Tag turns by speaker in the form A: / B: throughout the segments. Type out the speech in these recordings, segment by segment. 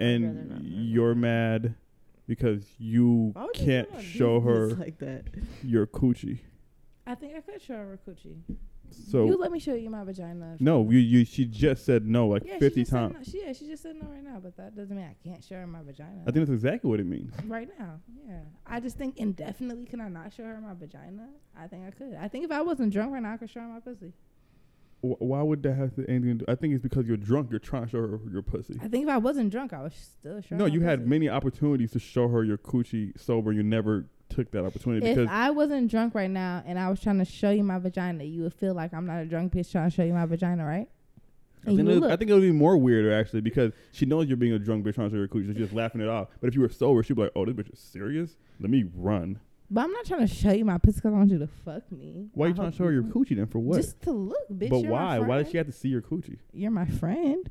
A: rather
B: and you're mad because you
A: Why would you
B: can't show her
A: this like that.
B: your coochie.
C: I think I could show her a coochie.
B: So
C: you let me show you my vagina.
B: no,
C: you
B: you you she just said no like
C: Yeah,
B: fifty times.
C: no. She, yeah, she just said no right now, but that doesn't mean I can't show her my vagina.
B: I think that's exactly what it means.
C: right now, yeah. I just think indefinitely can I not show her my vagina? I think I could. I think if I wasn't drunk right now, I could show her my pussy.
B: Wh- Why would that have to anything? To do? I think it's because you're drunk. You're trying to show her your pussy.
C: I think if I wasn't drunk, I was still show.
B: No, you had
C: pussy.
B: many opportunities to show her your coochie sober. You never took that opportunity
C: If
B: because
C: I wasn't drunk right now and I was trying to show you my vagina, you would feel like I'm not a drunk bitch trying to show you my vagina, right?
B: I think,
C: you
B: it,
C: would
B: I think it would be more weirder actually because she knows you're being a drunk bitch trying to show her coochie. So she's just laughing it off. But if you were sober, she'd be like, "Oh, this bitch is serious. Let me run."
C: But I'm not trying to show you my pussy because I want you to fuck me.
B: Why are
C: I
B: you trying to show her your coochie then? For what?
C: Just to look, bitch.
B: but
C: you're my
B: why? Why does she have to see your coochie?
C: You're my friend.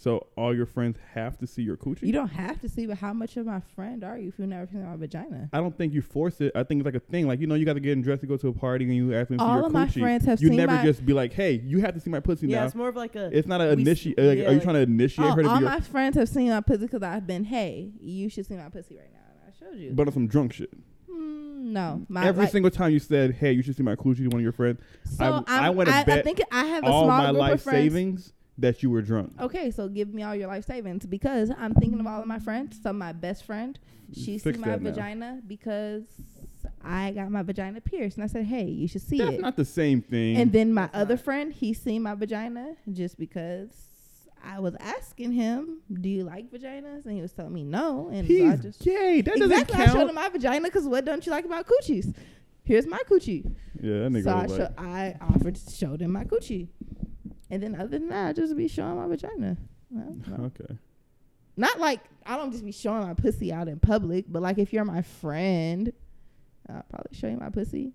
B: So all your friends have to see your coochie.
C: You don't have to see, but how much of my friend are you if you've never seen my vagina?
B: I don't think you force it. I think it's like a thing. Like you know, you got to get dressed to go to a party, and you ask them to see
C: All
B: your
C: of my friends have
B: you
C: seen You
B: never
C: my.
B: just be like, "Hey, you have to see my pussy
A: Yeah,
B: now."
A: it's more of like a.
B: It's not an
A: we
B: initiate. Like,
A: yeah,
B: are you
A: like-
B: trying to initiate
C: all
B: her to
C: all
B: be your?
C: my friends have seen my pussy because I've been, hey, you should see my pussy right now. I showed you.
B: But on some drunk shit.
C: Mm, no, my
B: Every
C: like,
B: single time you said, "Hey, you should see my coochie," to one of your friends,
C: So
B: I
C: I'm,
B: wanna
C: I, I think I have a
B: all
C: small
B: my life savings that you were drunk.
C: Okay, so give me all your life savings because I'm thinking of all of my friends. So my best friend, she see my
B: that now.
C: vagina because I got my vagina pierced, and I said, "Hey, you should see
B: That's
C: it."
B: not the same thing.
C: and then my
A: That's
C: other
A: not.
C: friend, he seen my vagina just because I was asking him, "Do you like vaginas?" And he was telling me no, and so I
B: he's
C: just
B: gay. That
C: exactly
B: doesn't count.
C: I showed him my vagina because what don't you like about coochies? Here's my coochie.
B: yeah, that nigga
C: So I,
B: like,
C: I offered to show them my coochie, and then other than that, I just be showing my vagina.
B: Okay.
C: Not like I don't just be showing my pussy out in public, but like if you're my friend, I'll probably show you my pussy.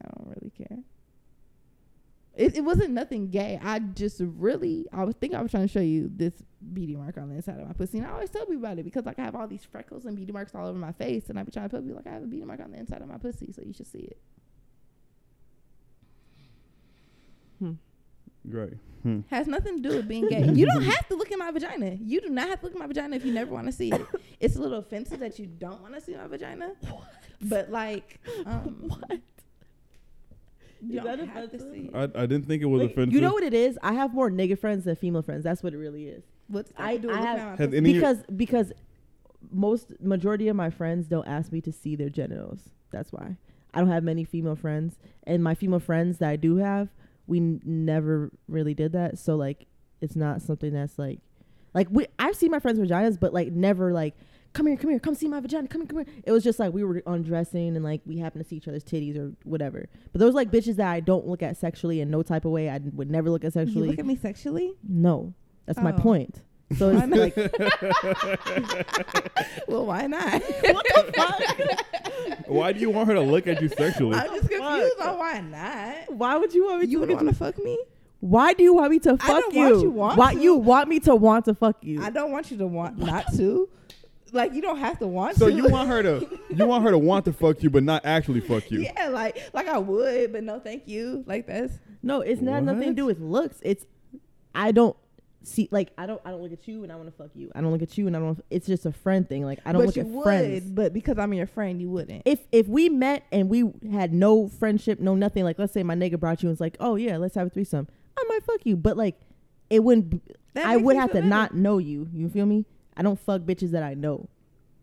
C: I don't really care. It, it wasn't nothing gay. I just really, I was think I was trying to show you this beauty mark on the inside of my pussy, and I always tell people about it because like I have all these freckles and beauty marks all over my face, and I be trying to tell people like I have a beauty mark on the inside of my pussy, so you should see it.
B: Right. Hmm.
C: Has nothing to do with being gay. you don't have to look at my vagina. You do not have to look at my vagina if you never want to see it. It's a little offensive that you don't want to see my vagina. What? But like, um,
A: What?
C: You
A: Is
C: don't
A: that
C: have to
A: offensive?
C: see.
B: I, I didn't think it was
A: Like,
B: offensive.
A: you know what it is? I have more nigga friends than female friends. That's what it really is.
C: What's that
A: I-
C: do with
A: I
C: looking
A: have-
C: at my
B: Has
C: pussy?
B: any of
A: because because most majority of my friends don't ask me to see their genitals. That's why I don't have many female friends, and my female friends that I do have, we n- never really did that. So like, it's not something that's like, like we I've seen my friends' vaginas, but like never like. Come here, come here, come see my vagina. Come here, come here. It was just like we were undressing and like we happened to see each other's titties or whatever. But those like bitches that I don't look at sexually in no type of way. I would never look at
C: You
A: sexually.
C: look at me sexually?
A: no, that's my
C: Oh.
A: point. So
C: Why
A: it's
C: not?
A: like
C: Well, why not?
A: what the fuck?
B: Why do you want her to look at you sexually?
C: I'm just
A: Fuck.
C: confused on why not.
A: Why would you want me
C: You
A: to look at
C: want
A: you?
C: to fuck me?
A: Why do you want me to fuck
C: don't
A: you?
C: want you want
A: Why
C: to.
A: you want me to want to fuck you?
C: I don't want you to want not to. Like you don't have to want
B: so
C: to.
B: you want her to you want her to want to fuck you, but not actually fuck you.
C: Yeah, like like I would, but no, thank you. Like that's
A: no, it's not nothing to do with looks. It's I don't see like I don't I don't look at you and I want to fuck you. I don't look at you and I don't. It's just a friend thing. Like I don't
C: but
A: look
C: you
A: at
C: would,
A: friends.
C: but because I'm your friend, you wouldn't.
A: If if we met and we had no friendship, no nothing. Like let's say my nigga brought you and was like, oh yeah, let's have a threesome. I might fuck you, but like it wouldn't.
C: That
A: I would have to
C: better.
A: not know you. You feel me? I don't fuck bitches that I know,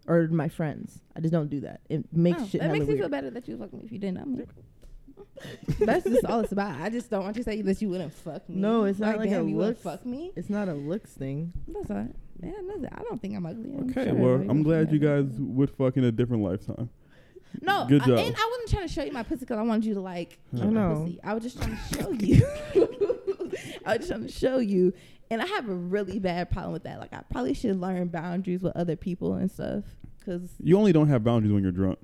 A: or my friends. I just don't do that. It makes
C: Oh,
A: shit
C: that makes me
A: weird.
C: feel better that you fuck me if you didn't know me. That's just all it's about. I just don't want you to say that you wouldn't fuck me.
A: No, it's not like
C: damn,
A: a
C: you
A: looks-
C: fuck me.
A: It's not a looks thing.
C: That's all right. Yeah, no, I don't think I'm ugly. I'm
B: Okay,
C: sure
B: well, I'm glad you guys
C: ugly.
B: would fuck in a different lifetime.
C: No,
B: Good
C: I,
B: job.
C: and I wasn't trying to show you my pussy because I wanted you to like
B: I
C: my
A: know.
C: pussy. I was just trying to show you. I was just trying to show you, and I have a really bad problem with that. Like I probably should learn boundaries with other people and stuff. Cause
B: You only don't have boundaries when you're drunk.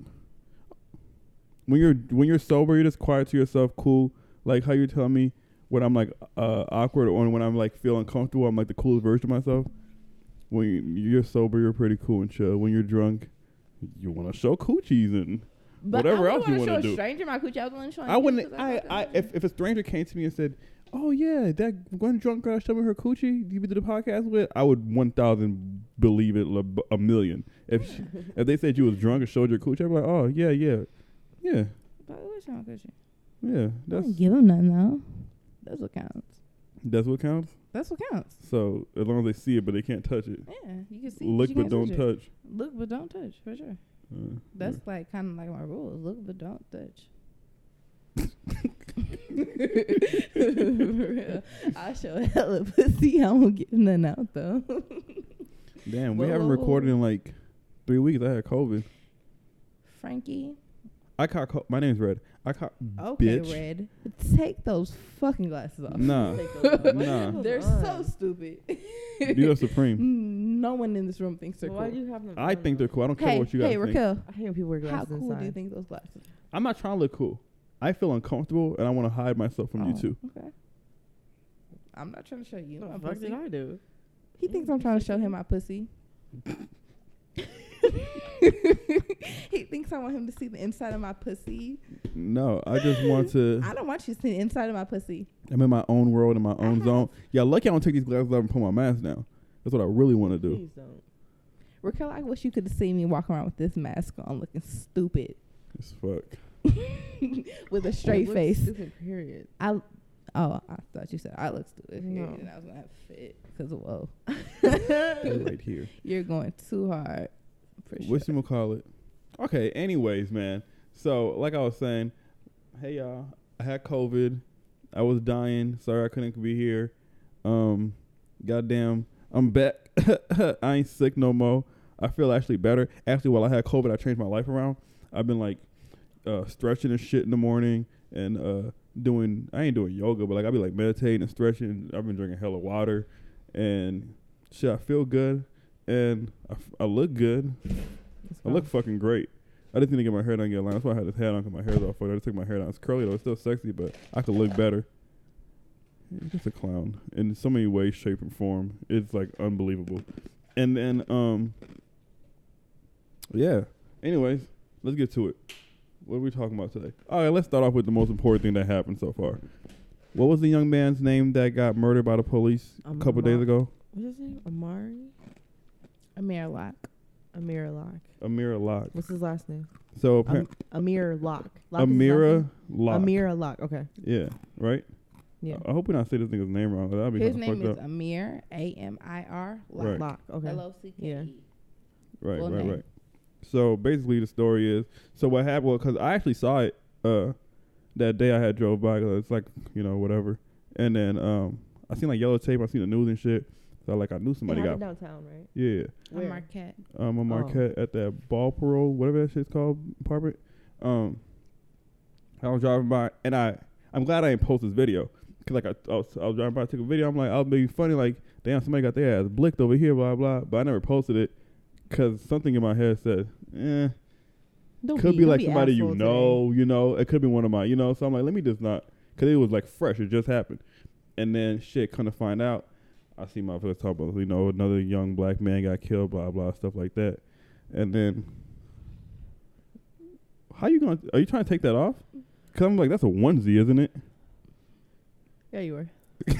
B: When you're when you're sober, you're just quiet to yourself, cool. Like how you tell me when I'm like uh, awkward or when I'm like feel uncomfortable, I'm like the coolest version of myself. When you- you're sober, you're pretty cool and chill. When you're drunk, you want to show coochies and
C: but
B: Whatever else you wanna
C: show
B: do.
C: a stranger my coochie. I was to show.
B: I wouldn't. I,
C: fucking
B: I
C: love
B: if, if a stranger came to me and said, oh yeah, that one drunk girl showed me her coochie. You did the podcast with? I would one thousand believe it a, a million. If she, if they said you was drunk and showed your coochie, I'd be like, oh yeah, yeah, yeah,
C: But what's wrong with you?
B: yeah. That's
C: Don't give them nothing though. That's what counts.
B: that's what counts.
C: That's what counts.
B: So as long as they see it, but they can't touch it.
C: Yeah, you can see.
B: Look
C: you
B: but
C: can't
B: don't
C: it.
B: touch.
C: Look but don't touch for sure.
B: Uh,
C: That's like kind of like my rules. Look but don't touch. I show hella pussy. I won't get nothing out though.
B: Damn, we
C: Whoa,
B: haven't
C: whoa,
B: recorded
C: whoa.
B: in like three weeks. I had COVID.
C: Frankie.
B: I caught. Co- my name's Red. I caught.
C: Okay,
B: Bitch.
C: Red. Take those fucking glasses off.
B: Nah,
A: off.
B: Nah.
C: They're
A: goes
C: so stupid.
B: you are supreme.
C: no one in this room thinks they're
A: Well, Why
C: cool.
A: do you have them?
B: I think they're cool. I don't care what you guys
C: hey,
B: think.
C: Raquel.
A: I hate when people wear
C: How
A: glasses
C: cool do you think those glasses?
B: I'm not trying to look cool. I feel uncomfortable and I want to hide myself from you too.
C: Okay. I'm not trying to show you
A: What
C: my
A: the fuck
C: pussy.
A: did I do?
C: He thinks I'm trying to show him my pussy. he thinks I want him to see the inside of my pussy.
B: No, I just want to.
C: I don't want you to see the inside of my pussy.
B: I'm in my own world, in my own
C: Uh-huh.
B: zone. Yeah, lucky I don't take these glasses off and put my mask down. That's what I really want to do.
A: Please don't.
C: Raquel, I wish you could have seen me walking around with this mask on, looking stupid,
B: It's fuck.
C: with a straight
A: It looks
C: face.
A: Stupid. Period.
C: I oh, I thought you said I look stupid,
A: No.
C: and I was gonna have fit because whoa,
B: right here.
C: you're going too hard. For sure.
B: What's you call it? Okay. Anyways, man. So, like I was saying, hey y'all, I had COVID. I was dying. Sorry I couldn't be here. Um, goddamn, I'm back. I ain't sick no more. I feel actually better. Actually, while I had COVID, I changed my life around. I've been like uh, stretching and shit in the morning and uh, doing. I ain't doing yoga, but like I be like meditating and stretching. I've been drinking hella water and shit. I feel good and I, f- I look good. I look fucking great. I just need to get my hair done, get a line. That's why I had this hat on, cause my hair's all fucked. I just took my hair down. It's curly though, it's still sexy, but I could look better. Just a clown in so many ways, shape, and form. It's like unbelievable. And then, um, yeah. Anyways, let's get to it. What are we talking about today? All right, let's start off with the most important thing that happened so far. What was the young man's name that got murdered by the police a couple days ago?
A: What's his name? Amari.
C: Amir Locke.
A: Amir Locke.
B: Amira Locke.
A: What's his last name?
B: So
A: Am-
B: appar-
A: Amir Locke. Locke is his
B: Amira
A: name?
B: Locke.
A: Amir Locke. Okay.
B: Yeah, right.
A: Yeah.
B: I hope we not say this nigga's name wrong. That'd be
C: His name is
B: up.
C: Amir A M I R
B: Right.
C: Lock.
A: Okay.
C: L O C K
A: Yeah.
C: E.
B: Right,
C: full
B: right,
C: name.
B: right. So basically, the story is so what happened. Well, because I actually saw it uh that day I had drove by. 'cause it's like you know whatever, and then um I seen like yellow tape. I seen the news and shit. So like I knew somebody got
A: happened downtown, right?
B: yeah.
C: I'm
A: Where?
C: Marquette.
B: Um, a
A: Oh.
B: Marquette at that Bolero, whatever that shit's called, apartment. Um, I was driving by, and I, I'm glad I didn't post this video, cause like I, I, was, I was driving by, I took a video. I'm like, I'll be funny, like, damn, somebody got their ass blicked over here, blah blah. But I never posted it, cause something in my head said, eh,
A: Don't
B: could be,
A: don't
B: like somebody you know, you know, it could be one of my, you know. So I'm like, let me just not, cause it was like fresh, it just happened, and then shit, come to find out, I see my first talk about, you know, another young black man got killed, blah blah, stuff like that, and then, how you gonna? Are you trying to take that off? Cause I'm like, that's a onesie, isn't it?
A: today. Yeah, you were.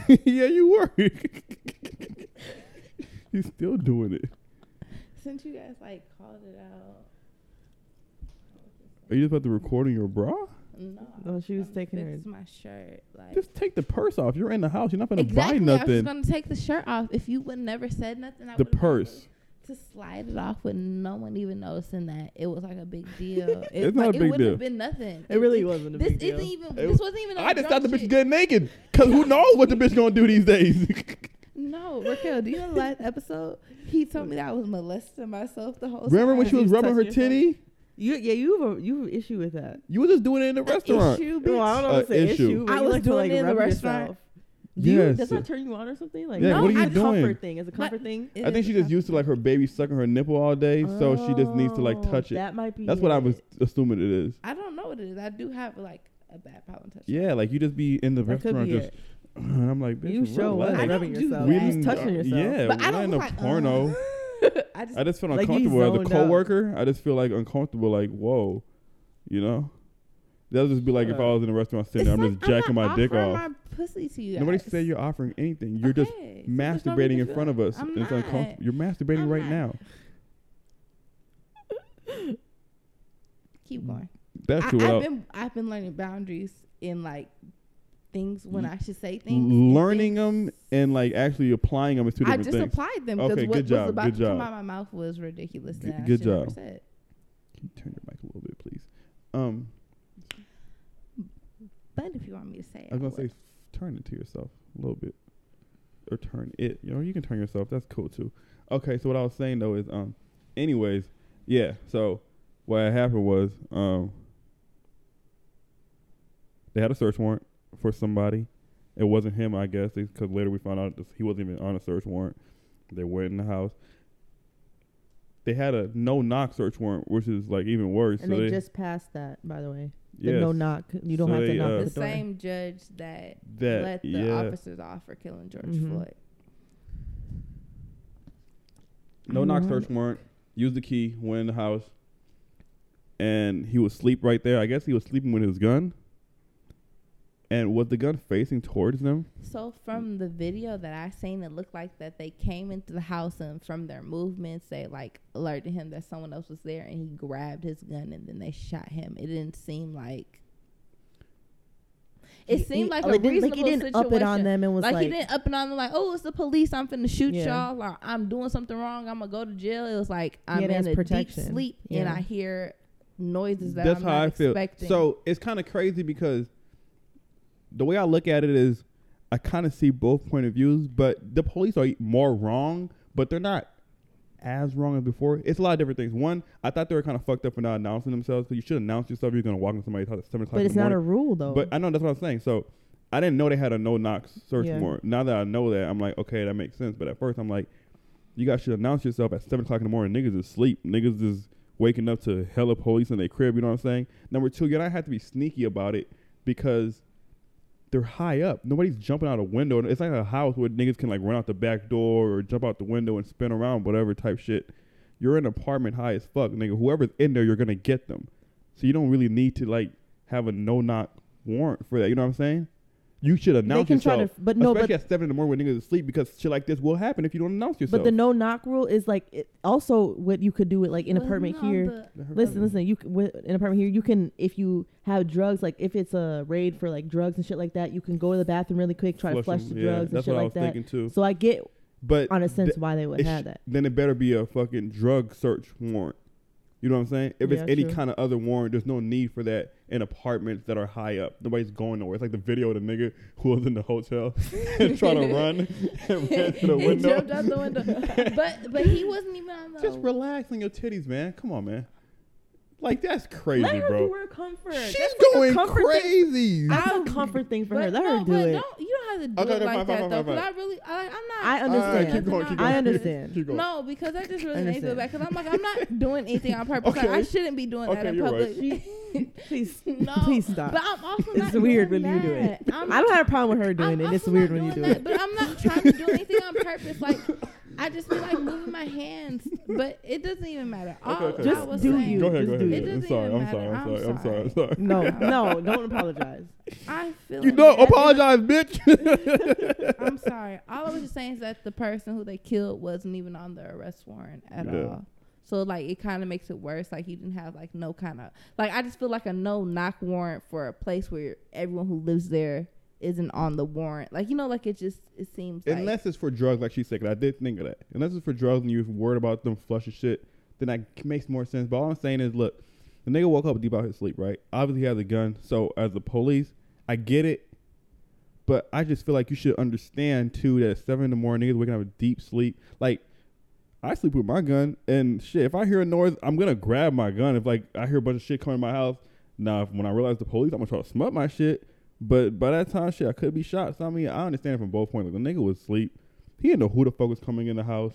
B: yeah, you were. you still doing it.
C: Since you guys like called it out.
B: Are you just about to record in your bra?
C: No,
A: No, she was
C: I'm
A: taking her-
C: fix my shirt. Like
B: Just take the purse off. You're in the house. You're not gonna
C: exactly.
B: buy nothing.
C: I was just gonna take the shirt off. If you would never said nothing, I
B: The purse.
C: To slide it off with no one even noticing that it was like a big deal. It,
B: It's not
C: like,
B: a
C: it
B: big
C: wouldn't
B: deal.
C: have been nothing.
A: It really wasn't a
C: This
A: big deal.
C: This isn't even.
B: It
C: this
B: was-
C: wasn't even.
B: I just thought the
C: drunk
B: bitch
C: shit.
B: get naked. Cause who knows what the bitch gonna do these days?
C: No, Raquel. Do you know the last episode? He told me that I was molesting myself the whole time.
B: Remember
C: time.
B: when she was
A: was
B: rubbing her titty?
A: You yeah, you have a you have an issue with that.
B: You were just doing it in the restaurant.
C: Issue,
A: No, I don't know if
B: Uh,
A: it's an
B: issue.
A: issue. but
C: I
A: you
C: was
A: like to,
C: doing
A: like,
C: it in the
A: rub
C: restaurant.
A: yourself. Do you,
B: Yes.
A: does that turn you on or something? Like
B: Yeah,
A: no,
B: what are you
A: a comfort thing. It's a
C: But-
A: comfort thing.
C: It
B: I think she just used to like her baby sucking her nipple all day, so she just needs to like
A: Oh,
B: touch it.
A: That might be.
B: That's what I was assuming it is.
C: I don't know what it is. I do have like a bad problem touching.
B: Yeah, like you just be in the
A: That could
B: restaurant
A: be
B: just.
A: it.
B: And I'm like, bitch,
A: You show was
C: I
A: rubbing yourself. You
B: didn't-
A: touching yourself.
B: Yeah,
C: But I
B: we're
C: don't
B: in
C: look
B: a
C: like,
B: porno.
C: uh, I just
B: I just feel
A: Like
B: uncomfortable as a coworker. I just feel like uncomfortable. Like, whoa, you know. That'll just be like if I was in a restaurant sitting there, I'm
C: It's
B: just
C: like,
B: jacking my dick off.
C: My pussy to you.
B: Nobody said you're offering anything. You're just
C: so
B: masturbating in front of us.
C: I'm
B: and it's
C: not.
B: uncomfortable. You're masturbating
C: I'm
B: right
C: not.
B: now.
C: Keep going.
B: That's
C: I. I've been I've been learning boundaries in like things when I should say things.
B: learning
C: things-
B: them and like actually applying them is two
C: I
B: different
C: just
B: things.
C: applied them because
B: Okay,
C: what
B: good job,
C: was about
B: good
C: to come
B: job.
C: out of my mouth was ridiculous.
B: Good-
C: and I
B: good
C: should
B: job.
C: said.
B: Can you turn your mic a little bit, please? Um,
C: But if you want me to say it,
B: I was gonna say f- turn it to yourself a little bit, or turn it. You know, you can turn yourself. That's cool too. Okay, so what I was saying though is, um, anyways, yeah. So what had happened was, um, they had a search warrant for somebody. It wasn't him, I guess, because later we found out this, he wasn't even on a search warrant. They went in the house. They had a no knock search warrant, which is like even worse.
A: And
B: so
A: they
B: they
A: just passed that, by the way. The
B: yes,
A: no knock. You don't
B: So
A: have to
B: they,
A: knock
B: uh,
C: the
A: the door.
C: same judge that,
B: that
C: let the
B: yeah.
C: officers off for killing George
A: Mhm.
C: Floyd.
B: No knock search warrant. Used the key. Went in the house, and he was asleep right there. I guess he was sleeping with his gun. And was the gun facing towards them?
C: So from the video that I seen, it looked like that they came into the house and from their movements, they like alerted him that someone else was there, and he grabbed his gun and then they shot him. It didn't seem like. It
A: He-
C: seemed
A: he-
C: like
A: oh,
C: a
A: it didn't-
C: reasonable
A: like he didn't up it on them and was
C: like,
A: like,
C: he didn't up and on them like, oh, it's the police. I'm finna shoot
A: Yeah.
C: y'all. Or I'm doing something wrong. I'm gonna go to jail. It was like I'm
A: had
C: in a
A: protection.
C: deep sleep and I hear noises that
B: That's
C: I'm
B: how
C: not
B: I feel.
C: expecting.
B: So it's kind of crazy because the way I look at it is, I kind of see both point of views, but the police are more wrong, but they're not as wrong as before. It's a lot of different things. One, I thought they were kind of fucked up for not announcing themselves because you should announce yourself. You're gonna walk into somebody's house at seven o'clock.
A: but
B: in
A: it's not a rule though.
B: But I know that's what I'm saying. So I didn't know they had a no knock search
A: Yeah.
B: warrant. Now that I know that, I'm like, okay, that makes sense. But at first, I'm like, you guys should announce yourself at seven o'clock in the morning. Niggas is asleep. Niggas is waking up to hella police in their crib. You know what I'm saying? Number two, you don't have to be sneaky about it because they're high up. Nobody's jumping out a window. It's like a house where niggas can like run out the back door or jump out the window and spin around, whatever type shit. You're in an apartment high as fuck, nigga. Whoever's in there, you're gonna get them. So you don't really need to like have a no knock warrant for that. You know what I'm saying? You should
A: they
B: announce
A: can try
B: yourself.
A: to, but no,
B: especially
A: but
B: at seven in the morning when niggas asleep because shit like this will happen if you don't announce yourself.
A: but the no knock rule is like it, also what you could do it like in
C: Wasn't
A: apartment
C: on
A: here. Listen, listen. You c- with an apartment here, you can if you have drugs, like if it's a raid for like drugs and shit like that, you can go to the bathroom really quick, try to
B: Flush
A: flush
B: them.
A: the
B: Yeah,
A: drugs and
B: that's
A: shit
B: what I
A: like
B: was
A: that.
B: thinking too.
A: So I get
B: But
A: on a sense
B: th-
A: why they would have
B: sh-
A: that.
B: then it better be a fucking drug search warrant. You know what I'm saying? If
A: Yeah,
B: it's any
A: true.
B: kind of other warrant, there's no need for that in apartments that are high up. Nobody's going nowhere. It's like the video of the nigga who was in the hotel and trying to run and ran to the window.
C: jumped out the window, but but he wasn't even on the.
B: Just relax on your titties, man. Come on, man. Like that's crazy,
A: Let her
B: bro.
A: do her comfort.
B: She's
A: That's like a
B: going
A: comfort thing.
B: crazy.
A: That's
C: I'm-
A: a comfort thing for
C: but
A: her. Let
C: no,
A: her do
C: but
A: it.
C: Don't, you don't have to do
B: Okay,
C: it
B: okay,
C: like
B: fine,
C: that
B: fine,
C: though.
B: fine,
C: Because I really, I, I'm not.
A: I understand.
B: keep going, keep going.
A: I understand.
B: Keep going.
C: No, because that just really
A: I
C: makes me feel bad. Because I'm like, I'm not doing anything on purpose. Like, I shouldn't be doing that in
B: you're
C: public.
B: right.
A: Please,
C: no,
A: please stop.
C: But I'm also
A: It's
C: not
A: weird
C: doing
A: when you do it.
C: I'm
A: I don't have a problem with her doing
C: I'm
A: it. It's weird when you do
C: that,
A: it.
C: But I'm not trying to do anything on purpose. Like I just feel like moving my hands, but it doesn't even matter. All
B: Okay, okay.
C: I
A: Just
C: was
A: do
C: saying,
A: you.
B: Go ahead,
A: Just
B: go
A: do
B: ahead.
C: It
B: I'm
C: doesn't
B: sorry. I'm sorry.
C: matter.
B: I'm
C: I'm
B: sorry. I'm sorry. I'm sorry.
A: No, no, don't apologize.
C: I feel
B: You
C: like
B: don't apologize, bitch.
C: I'm sorry. All I was just saying is that the person who they killed wasn't even on the arrest warrant at
B: Yeah.
C: all. So like it kind of makes it worse. Like you didn't have like no kind of like I just feel like a no knock warrant for a place where everyone who lives there isn't on the warrant. Like you know, like it just it seems like
B: Unless it's for drugs, like she said, 'cause I did think of that. Unless it's for drugs and you're worried about them flushing shit, then that makes more sense. But all I'm saying is, look, the nigga woke up deep out his sleep, right? Obviously, he has a gun. So as the police, I get it, but I just feel like you should understand too that at seven in the morning, niggas waking up with deep sleep. Like I sleep with my gun, and shit. If I hear a noise, I'm gonna grab my gun. If like I hear a bunch of shit coming in my house, now when I realize the police, I'm gonna try to smut my shit. But by that time, shit, I could be shot. So I mean, I understand it from both points. Like the nigga was asleep. He didn't know who the fuck was coming in the house.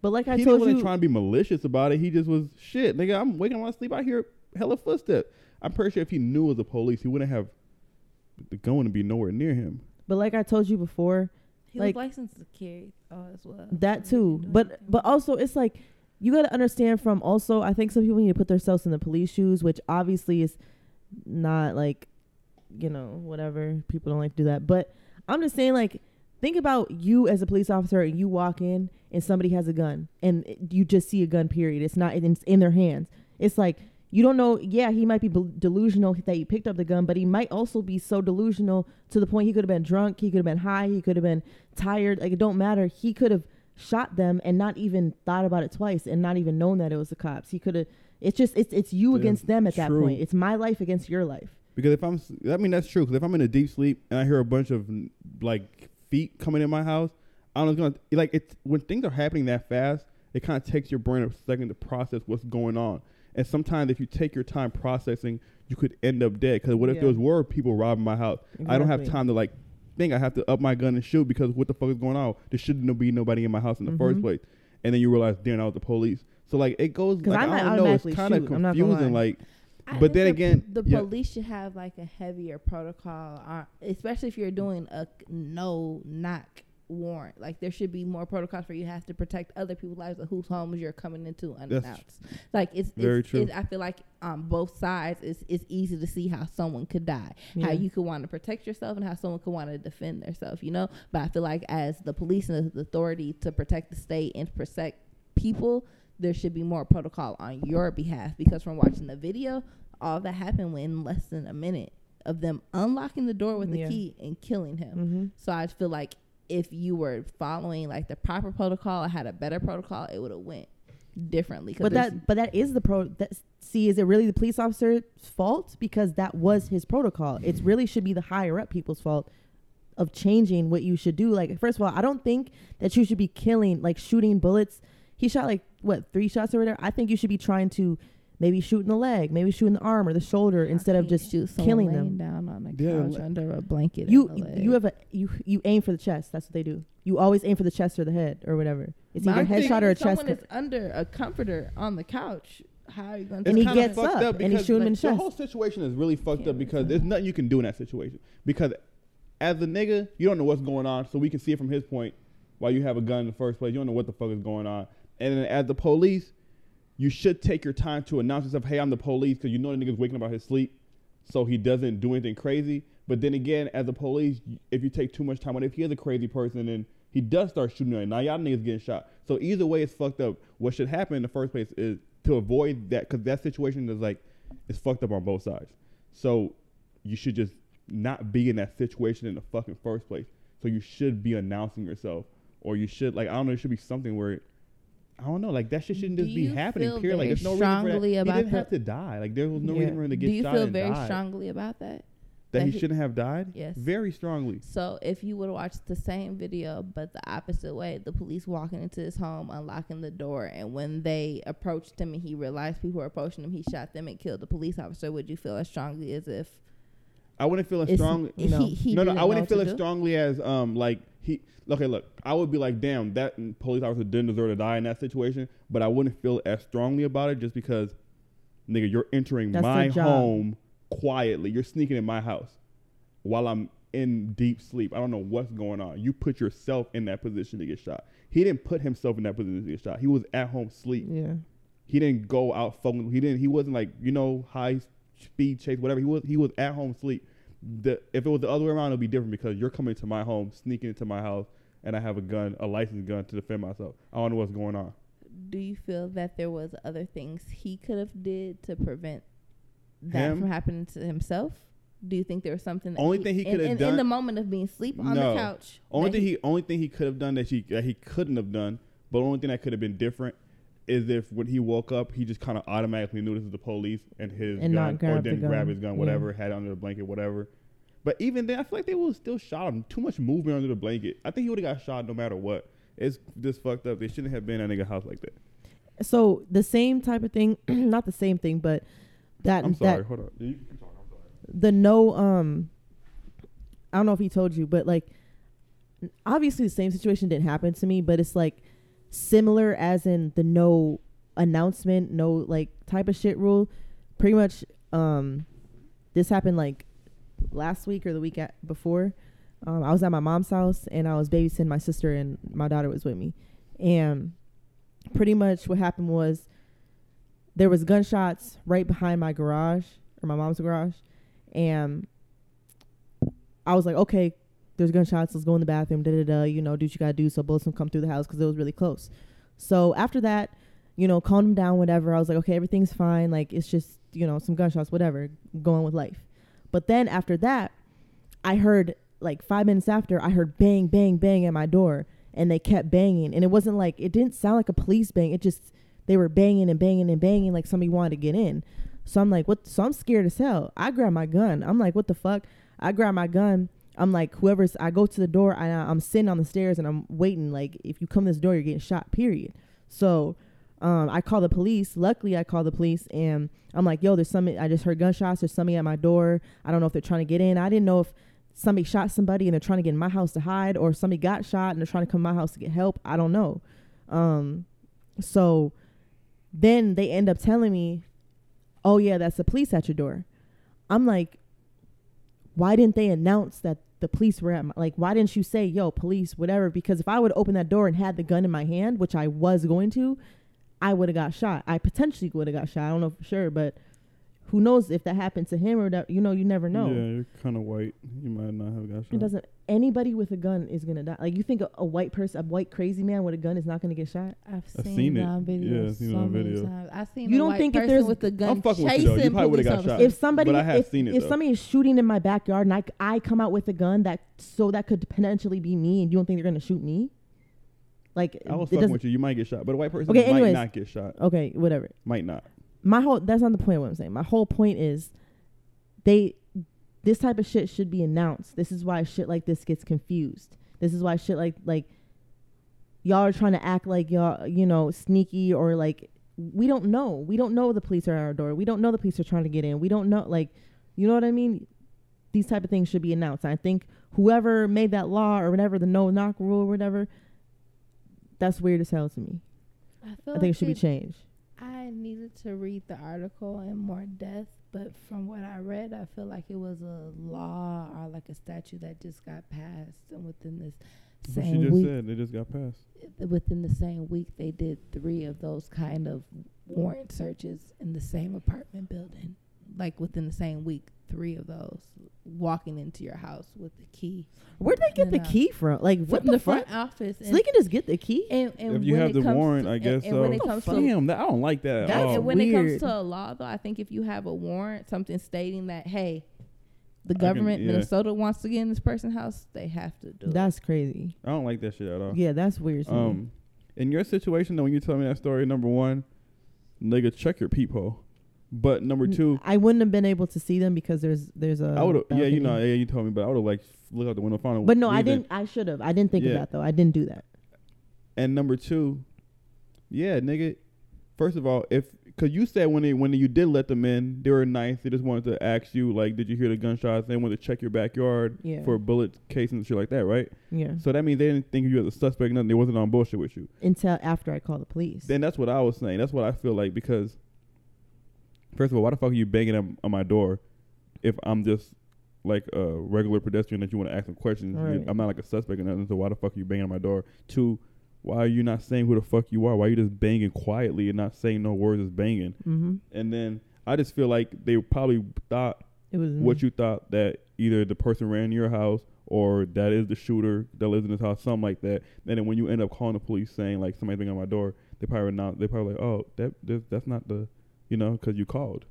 A: But like I
B: he
A: told
B: wasn't
A: you,
B: trying to be malicious about it. He just was shit, nigga. I'm waking up in my sleep. I hear hella footsteps. I'm pretty sure if he knew it was the police, he wouldn't have the gun to be nowhere near him.
A: but like I told you before,
C: he
A: like-
C: was licensed to carry oh, as well.
A: that too. But
C: anything.
A: but also it's like you got to understand from also I think some people need to put themselves in the police shoes, which obviously is not like, you know, whatever. People don't like to do that. But I'm just saying, like, think about you as a police officer and you walk in and somebody has a gun and it- you just see a gun, period. It's not, it's in their hands. It's like, you don't know. Yeah, he might be delusional that he picked up the gun, but he might also be so delusional to the point he could have been drunk, he could have been high, he could have been tired. Like, it don't matter. He could have shot them and not even thought about it twice and not even known that it was the cops. He could have. It's just it's it's you
B: Yeah,
A: against them at that point. It's my life against your life.
B: Because if I'm, I mean that's true. Because if I'm in a deep sleep and I hear a bunch of like feet coming in my house, I'm just gonna like it's when things are happening that fast. It kind of takes your brain a second to process what's going on. And sometimes if you take your time processing, you could end up dead. Because what if
A: Yeah.
B: was were people robbing my house? I don't have time to like think. I have to up my gun and shoot because what the fuck is going on? There shouldn't be nobody in my house in the first
A: Mhm.
B: place. And then you realize, damn, I was the police. So like it goes. Like,
A: I
B: I, don't know. It's kind of
A: shoot, I'm not gonna
B: confusing.
A: lie.
B: Like
C: I
B: But then
C: the-
B: again,
C: the
B: yeah.
C: police should have like a heavier protocol, uh, especially if you're doing a no knock warrant. Like there should be more protocols where you have to protect other people's lives of whose homes you're coming into unannounced. Like it's,
B: Very
C: it's,
B: true.
C: It's, I feel like on both sides, it's it's easy to see how someone could die,
A: Yeah.
C: how you could want to protect yourself, and how someone could want to defend themselves. You know, but I feel like as the police and the authority to protect the state and protect people, there should be more protocol on your behalf because from watching the video, all that happened in less than a minute of them unlocking the door with the
A: Yeah.
C: key and killing him.
A: Mm-hmm.
C: So I feel like if you were following like the proper protocol, I had a better protocol, it would have went differently.
A: But that but that is the pro. That, see, is it really the police officer's fault because that was his protocol? It really should be the higher up people's fault of changing what you should do. Like first of all, I don't think that you should be killing like shooting bullets. He shot like what three shots or whatever. I think you should be trying to maybe shoot in the leg, maybe shoot in the arm or the shoulder instead of
C: How can you
A: just
C: shoot someone
A: killing
C: laying
A: them.
C: down on a couch
B: like-
C: under a blanket.
A: You
C: in the leg.
A: you have a you you aim for the chest. That's what they do. You always aim for the chest or the head or whatever. It's either
C: I'm
A: headshot or a
C: if
A: chest.
C: Someone is under a comforter on the couch. How are you going to?
A: And he
B: kinda
A: gets
B: fucked
A: up, and he
B: because,
A: shoot him
B: like,
A: in the chest.
B: The whole situation is really fucked
C: Can't
B: up because
C: listen.
B: there's nothing you can do in that situation. Because as a nigga, you don't know what's going on, so we can see it from his point. Why you have a gun in the first place, you don't know what the fuck is going on. And then as the police, you should take your time to announce yourself, "Hey, I'm the police," because you know the nigga's waking up out his sleep, so he doesn't do anything crazy. But then again, as a police, if you take too much time on, if he is a crazy person, then he does start shooting at. Now y'all niggas getting shot. So either way, it's fucked up. What should happen in the first place is to avoid that, because that situation is like, it's fucked up on both sides. So you should just not be in that situation in the fucking first place. So you should be announcing yourself, or you should like I don't know. It should be something where. I don't know, like that shit shouldn't
C: Do
B: just be happening. Period. Like there's no reason for that. He didn't
C: the-
B: have to die. Like there was no
A: Yeah.
B: reason for him to get
C: Do you
B: shot
C: feel very strongly about that?
B: that
C: that
B: he
C: he-
B: shouldn't have died.
C: Yes.
B: very strongly.
C: So if you would have watched the same video but the opposite way, the police walking into his home, unlocking the door, and when they approached him and he realized people were approaching him, he shot them and killed the police officer. Would you feel as strongly as if
B: I wouldn't feel as
C: it's-
B: strong.
C: he,
A: No.
C: he
B: no, no, I wouldn't feel as
C: do?
B: strongly as um like he. Okay, look, I would be like, damn, that police officer didn't deserve to die in that situation. But I wouldn't feel as strongly about it just because, nigga, you're entering
A: That's
B: my home quietly. You're sneaking in my house while I'm in deep sleep. I don't know what's going on. You put yourself in that position to get shot. He didn't put himself in that position to get shot. He was at home sleep.
A: Yeah.
B: He didn't go out fucking. He didn't. He wasn't like you know high speed chase whatever. He was. He was at home sleep. The if it was the other way around, it'd be different because you're coming to my home, sneaking into my house, and I have a gun, a licensed gun to defend myself. I don't know what's going on.
C: Do you feel that there was other things he could have did to prevent that
B: Him?
C: from happening to himself? Do you think there was something? That
B: Only
C: he,
B: thing he could have done-
C: in the moment of being asleep on
B: No.
C: the couch?
B: Only thing he only thing he could have done that he that he couldn't have done, but only thing that could have been different is if when he woke up, he just kind of automatically knew this is the police and his
A: And
B: gun,
A: not
B: or didn't grab his gun,
A: Yeah.
B: whatever, had it under the blanket, whatever. But even then, I feel like they would still shot him. Too much movement under the blanket. I think he would have got shot no matter what. It's just fucked up. They shouldn't have been in a nigga house like that.
A: So the same type of thing, not the same thing, but that
B: I'm
A: that
B: sorry. Hold on. You can talking. I'm sorry.
A: the no um I don't know if he told you, but like obviously the same situation didn't happen to me, but it's like similar as in the no announcement, no like type of shit rule. Pretty much um this happened like last week or the week at, before. Um, I was at my mom's house and I was babysitting my sister and my daughter was with me. And pretty much what happened was there was gunshots right behind my garage or my mom's garage, and I was like, okay, there's gunshots. Let's go in the bathroom. Da da da. You know, do what you gotta do so bullets don't come through the house because it was really close. So after that, you know, calmed him down. Whatever. I was like, okay, everything's fine. Like it's just you know some gunshots. Whatever. Going with life. But then after that, I heard like five minutes after, I heard bang bang bang at my door, and they kept banging, and it wasn't like it didn't sound like a police bang. It just they were banging and banging and banging like somebody wanted to get in. So I'm like, what? So I'm scared as hell. I grab my gun. I'm like, what the fuck? I grab my gun. I'm like, whoever's. I go to the door. I, I'm sitting on the stairs and I'm waiting. Like, if you come to this door, you're getting shot. Period. So, um, I call the police. Luckily, I call the police and I'm like, yo, there's somebody. I just heard gunshots. There's somebody at my door. I don't know if they're trying to get in. I didn't know if somebody shot somebody and they're trying to get in my house to hide, or somebody got shot and they're trying to come to my house to get help. I don't know. Um, so then they end up telling me, "Oh yeah, that's the police at your door." I'm like, "Why didn't they announce that the police were at my like? Why didn't you say, yo, police, whatever?" Because if I would open that door and had the gun in my hand, which I was going to, I would have got shot. I potentially would have got shot. I don't know for sure, but who knows if that happened to him or that? You know, you never know.
B: Yeah, you're kind of white. You might not have got shot.
A: It doesn't. Anybody with a gun is gonna die. Like you think a, a white person, a white crazy man with a gun is not gonna get shot?
C: I've
B: I've
C: seen,
B: seen
C: it
B: it.
C: on video.
B: Yeah, I've seen it on video.
C: times. I've seen
A: You
C: a
A: don't
C: white
A: think if there's-
C: with the gun
B: I'm fucking with you,
C: chasing
B: though. You probably would've got shot.
A: If somebody,
B: But I have
A: if,
B: seen it,
A: if
B: though.
A: somebody is shooting in my backyard and I, I come out with a gun that so that could potentially be me, and you don't think they're gonna shoot me? Like
B: I was
A: it
B: fucking with you. You might get shot, but a white person
A: Okay,
B: might
A: anyways.
B: not get shot.
A: Okay, whatever.
B: Might not.
A: my whole that's not the point of what I'm saying. My whole point is they this type of shit should be announced. This is why shit like this gets confused. This is why shit like like y'all are trying to act like y'all you know sneaky or like we don't know. We don't know the police are at our door. We don't know the police are trying to get in. We don't know like you know what I mean? These type of things should be announced. I think whoever made that law or whatever the no knock rule or whatever that's weird as hell to me.
C: I,
A: I
C: feel
A: think it should be changed.
C: I needed to read the article in more depth, but from what I read, I feel like it was a law or like a statute that just got passed, and within this
B: What she
C: same
B: just
C: week,
B: said, they just got passed.
C: within the same week, they did three of those kind of warrant searches in the same apartment building. Like within the same week, three of those walking into your house with the key
A: Where'd they get the
C: no.
A: key from? Like what
C: from
A: the,
C: the
A: fuck?
C: front office.
A: So they can just get the key?
C: and, and
B: if you have the warrant,
C: to-
B: I guess
C: and
B: so.
C: when it comes
A: fuck?
C: to
B: Damn, that, I don't like that
A: That's
C: And-
B: all.
C: and when it comes to a law, though, I think if you have a warrant, something stating that, hey, the
B: I can-
C: government,
B: yeah.
C: Minnesota wants to get in this person's house, they have to do it.
A: That's crazy.
B: I don't like that shit at all.
A: Yeah, that's weird.
B: Um, in your situation, though, when you tell me that story, number one, nigga, check your peephole. But number two,
A: I wouldn't have been able to see them because there's there's a.
B: I would have. Yeah, you know, yeah, you told me, but I would have like looked out the window, found
A: But no, I didn't. I should have. I didn't think
B: Yeah.
A: of that though. I didn't do that.
B: And number two, yeah, nigga. First of all, if because you said when they when you did let them in, they were nice. They just wanted to ask you like, did you hear the gunshots? They wanted to check your backyard
A: Yeah.
B: for bullet casings and shit like that, right?
A: Yeah.
B: So that means they didn't think of you as a suspect. Nothing. They wasn't on bullshit with you.
A: Until after I called the police.
B: Then that's what I was saying. That's what I feel like because first of all, why the fuck are you banging on, on my door if I'm just like a regular pedestrian that you want to ask some questions?
A: Right.
B: I'm not like a suspect or nothing. So why the fuck are you banging on my door? Two, why are you not saying who the fuck you are? Why are you just banging quietly and not saying no words as banging?
A: mm-hmm.
B: And then I just feel like they probably thought
A: It was
B: what
A: me.
B: you thought that either the person ran your house or that is the shooter that lives in this house, something like that. And then when you end up calling the police saying like somebody's banging on my door, they probably not. They probably like, oh, that that's not the, you know, because you called.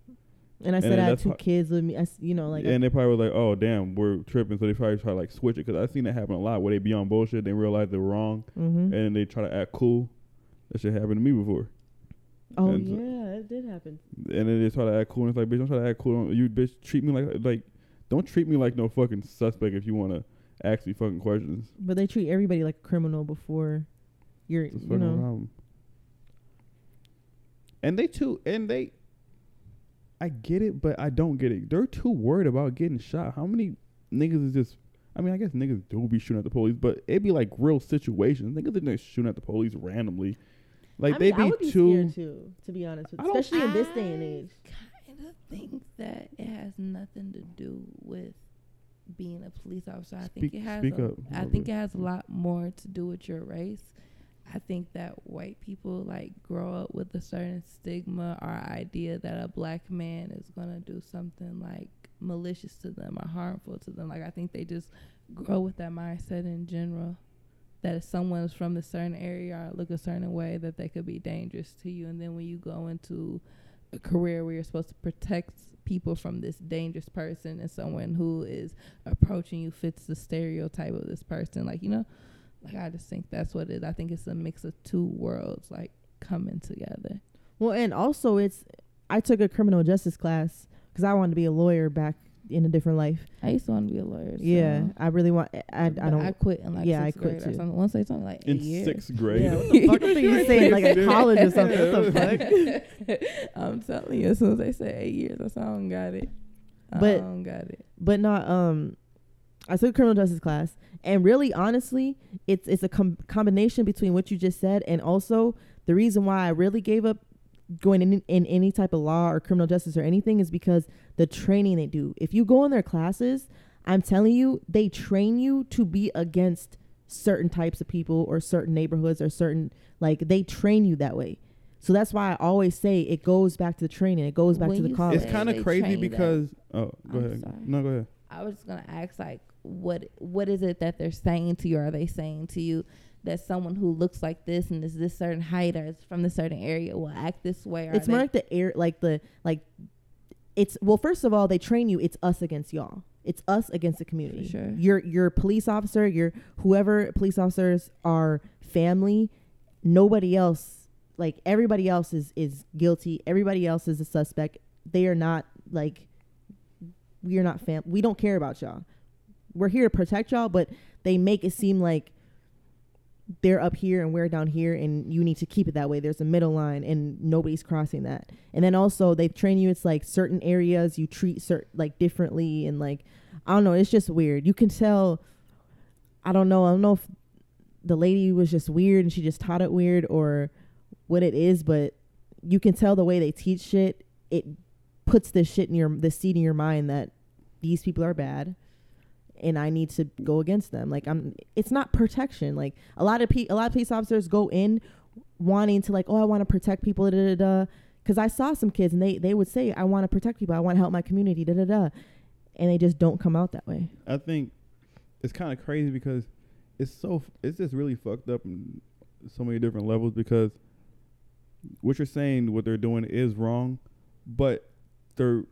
A: And I
B: and
A: said I had two kids with me. I you know, like
B: and they probably were like, oh damn, we're tripping. So they probably try to like switch it because I've seen that happen a lot where they be on bullshit, they realize they're wrong,
A: hmm
B: and they try to act cool. That shit happened to me before.
A: oh
B: and
A: yeah, it did happen.
B: And then they try to act cool, and it's like, bitch, don't try to act cool. You bitch, treat me like like, don't treat me like no fucking suspect if you want to ask me fucking questions.
A: But they treat everybody like a criminal before you're, you know.
B: problem. And they too, and they, I get it, but I don't get it. They're too worried about getting shot. How many niggas is just? I mean, I guess niggas do be shooting at the police, but it'd be like real situations. Niggas are not shooting at the police randomly. Like
A: I
B: they
A: mean, I
B: be
A: would be
B: too.
A: scared too, to be honest, with
B: I don't-
A: especially in this day and
C: I
A: age.
C: kind of think that it has nothing to do with being a police officer. I think it has.
B: speak
C: a,
B: up a
C: I think it has a lot more to do with your race. I think that white people like grow up with a certain stigma or idea that a black man is gonna do something like malicious to them or harmful to them. Like I think they just grow with that mindset in general. That if someone is from a certain area or look a certain way, that they could be dangerous to you. And then when you go into a career where you're supposed to protect people from this dangerous person and someone who is approaching you fits the stereotype of this person, like you know, like I just think that's what it is. I think it's a mix of two worlds like coming together.
A: Well, and also it's I took a criminal justice class because I wanted to be a lawyer back in a different life.
C: I used to want to be a lawyer. So
A: Yeah, I really want. I, I
C: but
A: don't.
C: I quit in like
A: yeah, I quit
C: grade or
A: too.
C: something. Once they told me like
B: in
C: a year.
B: sixth grade.
A: yeah, what the fuck? are you saying like at
B: Yeah.
A: college or something. What the fuck?
C: I'm telling you, as soon as they say eight years, I said I don't got it. I
A: But-
C: don't got it.
A: but not um I took a criminal justice class and really honestly it's it's a com- combination between what you just said and also the reason why I really gave up going in in any type of law or criminal justice or anything is because the training they do. If you go in their classes, I'm telling you, they train you to be against certain types of people or certain neighborhoods or certain like they train you that way. So that's why I always say it goes back to the training. It goes back
C: When
A: to the
C: you
A: college.
B: It's kind of crazy
C: train you that.
B: because oh, go
C: I'm
B: ahead.
C: sorry.
B: No, go ahead.
C: I was just gonna ask like what what is it that they're saying to you? Are they saying to you that someone who looks like this and is this certain height or is from this certain area will act this way? Or
A: it's more like the air like the like it's well first of all they train you it's us against y'all it's us against the community
C: sure.
A: your your police officer your whoever police officers are family nobody else like everybody else is is guilty everybody else is a suspect they are not like we are not fam we don't care about y'all we're here to protect y'all but they make it seem like they're up here and we're down here and you need to keep it that way. There's a middle line and nobody's crossing that. And then also they train you it's like certain areas you treat certain like differently and like i don't know it's just weird. You can tell i don't know i don't know if the lady was just weird and she just taught it weird or what it is but you can tell the way they teach shit it puts this shit in your the seed in your mind that these people are bad and I need to go against them. Like I'm it's not protection. Like a lot of pe- a lot of police officers go in wanting to like, oh, I want to protect people, da da da. Because I saw some kids and they they would say, I want to protect people, I want to help my community, da da da, and they just don't come out that way.
B: I think it's kind of crazy because it's so f- it's just really fucked up in so many different levels because what you're saying what they're doing is wrong, but they're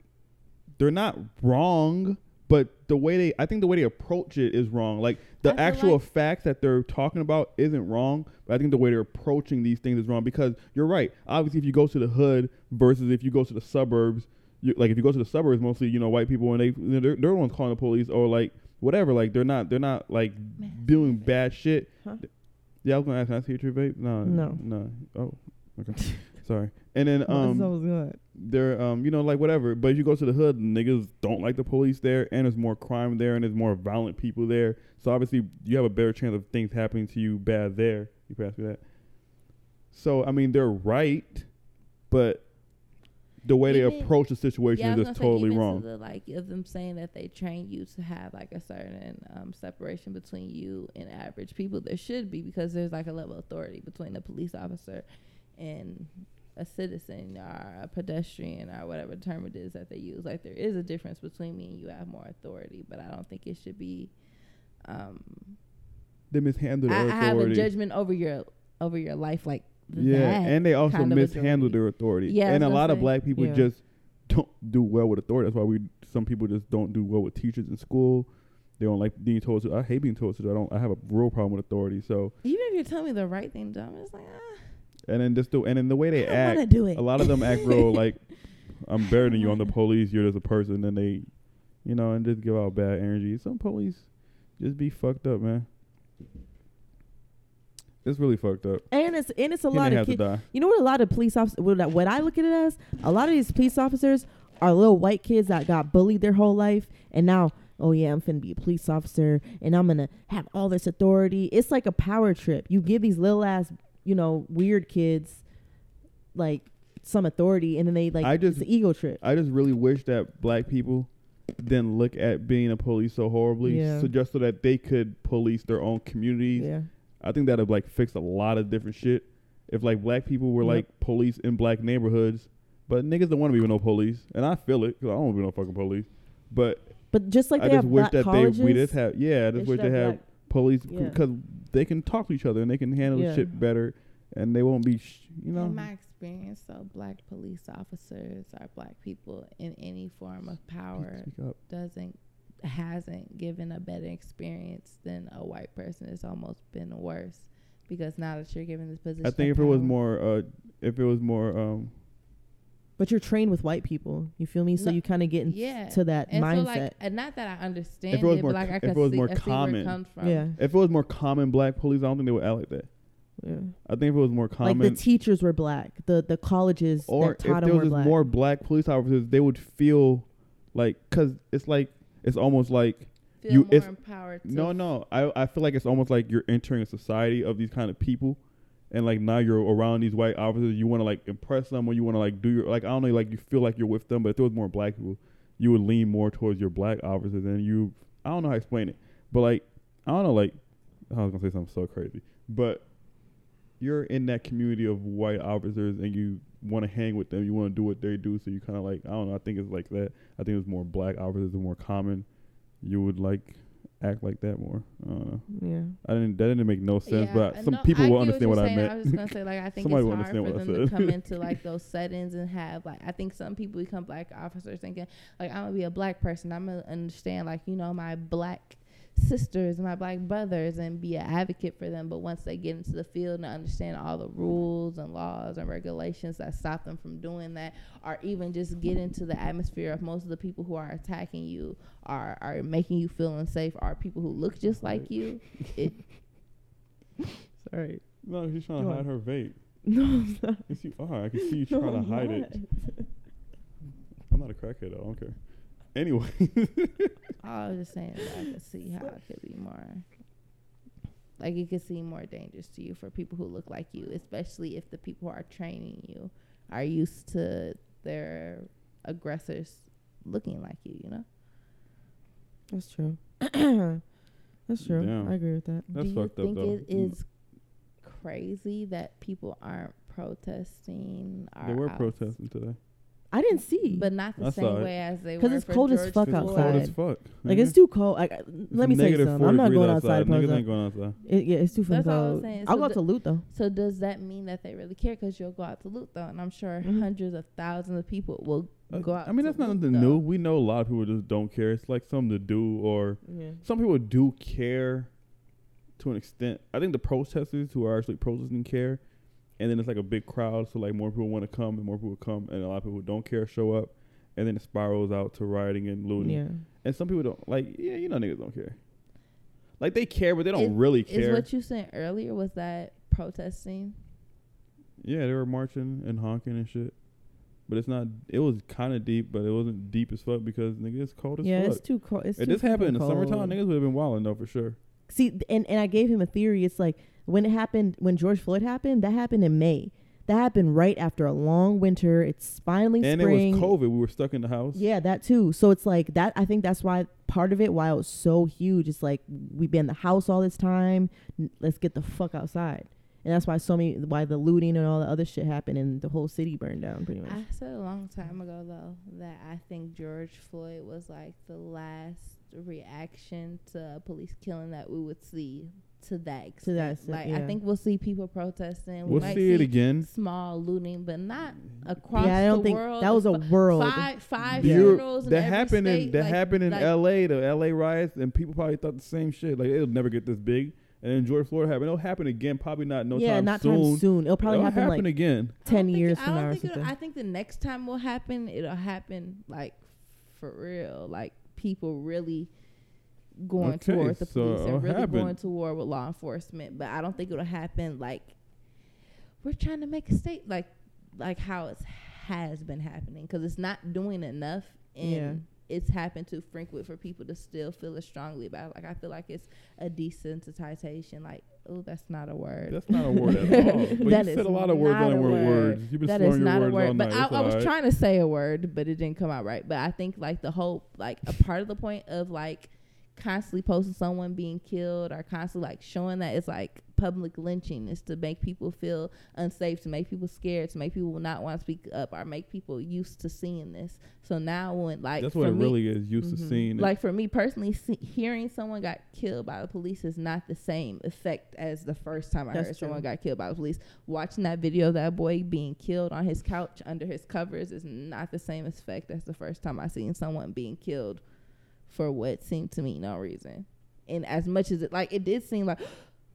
B: they're not wrong, but the way they I think the way they approach it is wrong. Like the actual
C: like-
B: facts that they're talking about isn't wrong, but I think the way they're approaching these things is wrong because you're right. Obviously, if you go to the hood versus if you go to the suburbs, you, like if you go to the suburbs, mostly you know white people and they they're, they're the ones calling the police or like whatever. Like they're not they're not like doing bad shit.
A: Huh?
B: Yeah, I was gonna ask. Can I see your vape? No,
A: No.
B: no. Oh, okay. Sorry. And then um,
A: good.
B: they're um, you know, like whatever. But if you go to the hood, niggas don't like the police there, and there's more crime there, and there's more violent people there. So obviously, you have a better chance of things happening to you bad there. You pass me that. So I mean, they're right, but the way they approach the situation
C: yeah,
B: is just totally
C: even to
B: wrong.
C: the, like of them saying that they train you to have like a certain um, separation between you and average people. There should be because there's like a level of authority between the police officer and a citizen or a pedestrian or whatever term it is that they use. Like there is a difference between me and you have more authority, but I don't think it should be. Um,
B: They mishandle
C: I, I have a judgment over your over your life like
B: Yeah, and they also mishandle
C: authority.
B: their authority.
C: Yeah,
B: and a lot of black people
A: Yeah.
B: just don't do well with authority. That's why we some people just don't do well with teachers in school. They don't like being told to. I hate being told to. I don't. I have a real problem with authority. So
C: Even if you're telling me the right thing to do, like, ah,
B: and then just the and then the way they
C: I
B: act.
C: do.
B: A lot of them act real like I'm better than you. I'm the police. You're just a person. And they, you know, and just give out bad energy. Some police just be fucked up, man. It's really fucked up.
A: And it's and it's a
B: He
A: lot of kids. You know what? A lot of police officers. What I look at it as, a lot of these police officers are little white kids that got bullied their whole life, and now, oh yeah, I'm finna be a police officer, and I'm gonna have all this authority. It's like a power trip. You give these little ass, you know, weird kids, like some authority, and then they like
B: I just-
A: it's an ego trip.
B: I just really wish that black people didn't look at being a police so horribly,
A: Yeah.
B: so just so that they could police their own communities.
A: Yeah,
B: I think that'd like fix a lot of different shit. If like black people were
A: Yep.
B: like police in black neighborhoods, but niggas don't want to be with no police, and I feel it because I don't want to be no fucking police. But
A: But just like
B: I just wish that
A: colleges,
B: they we just have yeah, I just wish they have
A: black-
B: police
A: Yeah.
B: because they can talk to each other and they can handle
A: Yeah.
B: shit better, and they won't be sh- you know.
C: In my experience, though, black police officers or black people in any form of power
B: Speak up.
C: doesn't hasn't given a better experience than a white person. It's almost been worse because now that you're given this position,
B: I think
C: of
B: if it was more, uh, if it was more, um,
A: But you're trained with white people. You feel me? So
C: No,
A: you kind of get into
C: yeah.
A: to that
C: and
A: mindset.
C: so like, and not that I understand
B: If it was
C: it,
B: more
C: but like
B: co-
C: I
B: if it was
C: see,
B: more
C: I see where
B: common.
C: it comes from.
A: yeah,
B: if it was more common black police, I don't think they would act like that.
A: yeah.
B: I think if it was more common,
A: Like the teachers were black. The the colleges
B: or
A: that
B: if
A: taught
B: there
A: them
B: was
A: were
B: just
A: black.
B: more black police officers, they would feel like, cause it's like it's almost like
C: Feel
B: You-
C: more
B: it's-
C: empowered. To
B: no, no. I I feel like it's almost like you're entering a society of these kind of people, and like now you're around these white officers. You want to like impress them, or you want to like do your like I don't know, like you feel like you're with them. But if there was more black people, you would lean more towards your black officers, and you I don't know how to explain it, but like I don't know, like I was gonna say something so crazy, but you're in that community of white officers, and you want to hang with them. You want to do what they do, so you kind of like I don't know. I think it's like that. I think it's more black officers are more common. You would like act like that more. I don't know.
A: yeah.
B: I didn't. That didn't make no sense.
C: Yeah,
B: but some
C: no,
B: people
C: I
B: will understand
C: what,
B: what, I
C: you're saying.
B: meant.
C: I was just gonna say, like, I think
B: Somebody
C: it's
B: will
C: hard
B: understand
C: for
B: what I
C: them to
B: said.
C: come into like those settings and have like. I think some people become black officers thinking like I'm gonna be a black person. I'm gonna understand like you know my black sisters my black brothers and be an advocate for them. But once they get into the field and understand all the rules and laws and regulations that stop them from doing that, or even just get into the atmosphere of most of the people who are attacking you are are making you feel unsafe are people who look just like you. It,
A: Sorry.
B: no, she's trying to hide her vape.
A: No, I'm not.
B: You see, oh, I can see you trying
A: I'm
B: to hide
A: not.
B: it. I'm not a crackhead. though. I don't care. Anyway,
C: I was just saying that I could see how it could be more, like it could seem more dangerous to you for people who look like you, especially if the people who are training you are used to their aggressors looking like you. You know.
A: That's true. That's true.
B: Damn.
A: I agree with that.
B: That's
C: Do you
B: fucked up,
C: think
B: though.
C: it is crazy that people aren't protesting?
B: they were
C: out-
B: protesting today.
A: I didn't see.
C: but not the
B: I
C: same
B: it.
C: way as they
A: 'Cause
C: were because
A: it's
C: for
A: cold as
C: George
A: fuck
B: It's
C: Floyd.
B: cold as
A: outside.
B: fuck.
A: like
B: nigga.
A: it's too cold. I, I-
B: It's
A: let me say
B: negative
A: something.
B: 4
A: I'm not
B: degrees
A: going
B: outside.
A: outside.
B: Niggas ain't going outside.
A: It, yeah, it's too fucking
C: That's all I'm
A: cold.
C: saying.
A: I'll
C: So
A: go out
C: the-
A: to loot though.
C: So does that mean that they really care? Because you'll go out to loot though, and I'm sure
A: Mhm.
C: hundreds of thousands of people will
B: Uh,
C: go out.
B: I mean,
C: to
B: that's not
C: loot,
B: nothing
C: though.
B: new. We know a lot of people just don't care. It's like something to do, or
A: Yeah.
B: some people do care to an extent. I think the protesters who are actually protesting care, and then it's like a big crowd, so like more people want to come and more people come, and a lot of people who don't care show up, and then it spirals out to rioting and looting.
A: Yeah.
B: And some people don't like. Yeah, you know, niggas don't care. Like they care, but they don't
C: Is-
B: really care.
C: Is what you said earlier was that protesting?
B: yeah, they were marching and honking and shit. But it's not. It was kind of deep, but it wasn't deep as fuck because nigga, it's cold as
A: Yeah,
B: fuck.
A: Yeah, it's too cold. It's
B: if
A: too
B: this happened in the
A: fucking
B: summertime, niggas would have been wilding though for sure.
A: See, and and I gave him a theory. It's like when it happened, when George Floyd happened, that happened in May. That happened right after a long winter. It's finally
B: and
A: spring.
B: it was COVID. We were stuck in the house.
A: Yeah, that too. So it's like that. I think that's why part of it, why it was so huge, it's like we've been in the house all this time. N- Let's get the fuck outside. And that's why so many, why the looting and all the other shit happened and the whole city burned down pretty much.
C: I said a long time ago though that I think George Floyd was like the last reaction to a police killing that we would see to that extent.
A: To that extent,
C: like
A: yeah.
C: I think we'll see people protesting. We
B: we'll
C: might
B: see it again.
C: Small looting, but not across
A: yeah, I don't
C: the
A: think
C: world.
A: that was a world.
C: Five five
A: Yeah.
B: You're-
C: funerals in
B: that
C: every
B: happened in that
C: like-
B: happened in
C: like-
B: L.A. The L.A. riots, and people probably thought the same shit. Like it'll never get this big. And then George Floyd happened. It'll happen again. Probably not no time.
A: yeah,
B: time
A: not
B: soon.
A: time soon. It'll probably
B: It'll
A: happen,
B: happen
A: like
B: again.
C: I don't
A: ten
C: think-
A: years
C: I
A: from
C: don't
A: now
C: think it'll- I think the next time will happen. It'll happen like for real, like people really going
B: Okay,
C: to the
B: so
C: police and really
B: happen.
C: going to war with law enforcement. But I don't think it'll happen like we're trying to make a state like like how it has been happening because it's not doing enough and.
A: Yeah.
C: It's happened too frequent for people to still feel as strongly about. It. Like I feel like it's a desensitization. Like, oh, that's not a word.
B: That's not a word at all. But
C: That
B: you
C: is
B: said a lot of words
C: not
B: on
C: a
B: word
C: word.
B: words. You've been
C: That
B: slurring your
C: not a
B: words all
C: word. But
B: night.
C: I, I was
B: alright.
C: trying to say a word, but it didn't come out right. But I think like the whole like a part of the point of like constantly posting someone being killed or constantly like showing that it's like public lynching is to make people feel unsafe, to make people scared, to make people not want to speak up or make people used to seeing this. So now when like
B: That's what it
C: me,
B: really is. Used
A: Mhm.
B: to seeing it.
C: like for me personally, see, hearing someone got killed by the police is not the same effect as the first time I
A: That's
C: heard
A: true.
C: someone got killed by the police. Watching that video of that boy being killed on his couch under his covers is not the same effect as the first time I seen someone being killed for what seemed to me no reason. And as much as it like it did seem like.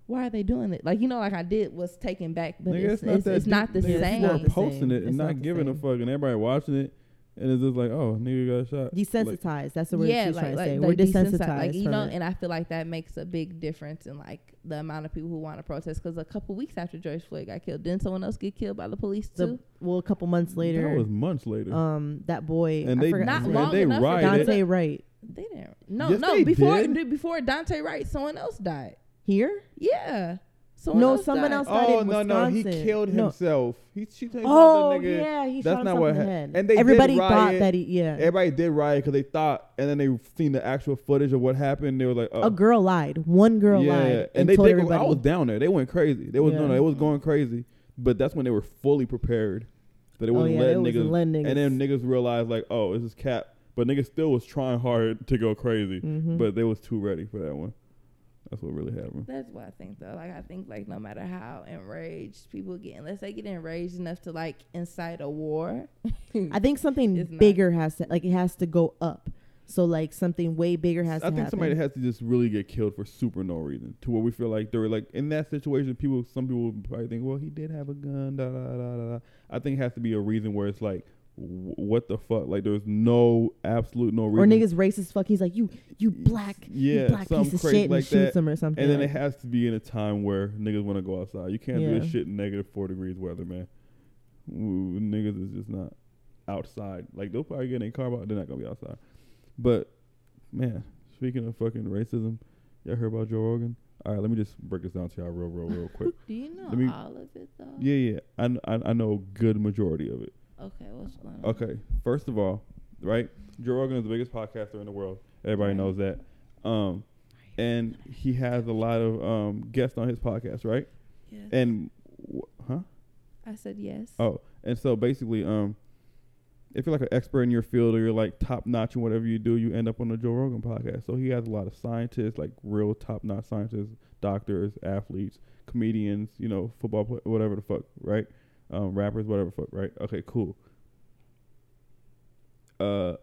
C: Why are they doing it? Like you know, like I did was taken back, but
B: Nigga,
C: it's, it's,
B: that
C: it's not the.
B: Nigga,
C: same.
B: People are
A: It's not the
B: posting it and
A: It's
B: not
A: not the
B: giving a
A: same.
B: fuck, and everybody watching it, and it's just like, oh, nigga got shot. Like,
A: Desensitized. That's the word
C: yeah,
A: she
C: like,
A: trying
C: like,
A: to say.
C: like
A: We're
C: desensitized,
A: desensitized.
C: like you know,
A: it.
C: and I feel like that makes a big difference in like the amount of people who want to protest. Because a couple weeks after George Floyd got killed, didn't someone else get killed by the police
A: The-
C: too?
A: well, a couple months later,
B: that was months later.
A: um, that boy,
B: and
A: I
B: they
A: forgot
C: Not
A: his
B: and
C: long
B: they
C: enough
B: rioted.
A: Daunte Wright
C: They didn't. No,
B: Yes,
C: no.
B: they
C: Before
B: did.
C: before Daunte Wright, someone else died.
A: here.
C: Yeah. Someone
A: No,
C: else
A: someone
C: died.
A: else died
B: Oh
A: in
B: no no he
A: Wisconsin.
B: killed
A: No.
B: himself. He she told
A: Oh
B: the nigga.
A: yeah, he
B: That's
A: shot
B: not
A: himself
B: what
A: in the
B: hap-
A: head.
B: and they did
A: Everybody thought
B: riot.
A: that he yeah.
B: Everybody did riot because they thought, and then they seen the actual footage of what happened. They were like, oh,
A: a uh, girl lied. One girl
B: yeah,
A: lied
B: and,
A: and,
B: they
A: told
B: did. Go,
A: everybody.
B: I was down there. They went crazy. They was no
A: Yeah.
B: no, it was going crazy. But that's when they were fully prepared. That it
A: oh
B: wasn't
A: yeah,
B: letting
A: it was
B: niggas.
A: letting niggas.
B: And then niggas realized like, oh, this is cap. But niggas still was trying hard to go crazy.
A: Mhm.
B: But they was too ready for that one. That's what really happened.
C: That's what I think though. Like I think like no matter how enraged people get, unless they get enraged enough to like incite a war.
A: I think something bigger has to like it has to go up. So like something way bigger has
B: I
A: to
B: think
A: happen.
B: somebody has to just really get killed for super no reason. To where we feel like they're like in that situation. People, some people probably think, well, he did have a gun. Da da da da. da. I think it has to be a reason where it's like, w- what the fuck? Like there's no absolute no reason.
A: or niggas racist fuck. He's like you you black
B: yeah,
A: you black piece of
B: crazy
A: shit
B: like
A: and shoots
B: that.
A: him or something.
B: And then it has to be in a time where niggas want to go outside. You can't do this shit in negative four degrees weather, man. Ooh, niggas is just not outside. Like they'll probably get in a car, but they're not gonna be outside. But man, speaking of fucking racism, y'all heard about Joe Rogan? All right, let me just break this down to y'all real, real, real quick.
C: Do you know
B: me-
C: all of it though?
B: Yeah, yeah, I, I I know a good majority of it.
C: Okay, what's going on?
B: Okay, first of all, right, Joe Rogan is the biggest podcaster in the world. Everybody
C: Right.
B: knows that. Um, and he has a lot of um guests on his podcast, right?
C: Yes.
B: And huh?
C: I said yes.
B: Oh, and so basically, um, if you're like an expert in your field or you're like top notch in whatever you do, you end up on the Joe Rogan podcast. So he has a lot of scientists, like real top notch scientists, doctors, athletes, comedians, you know, football, whatever the fuck, right? Um, rappers, whatever fuck, right? Okay, cool. Uh,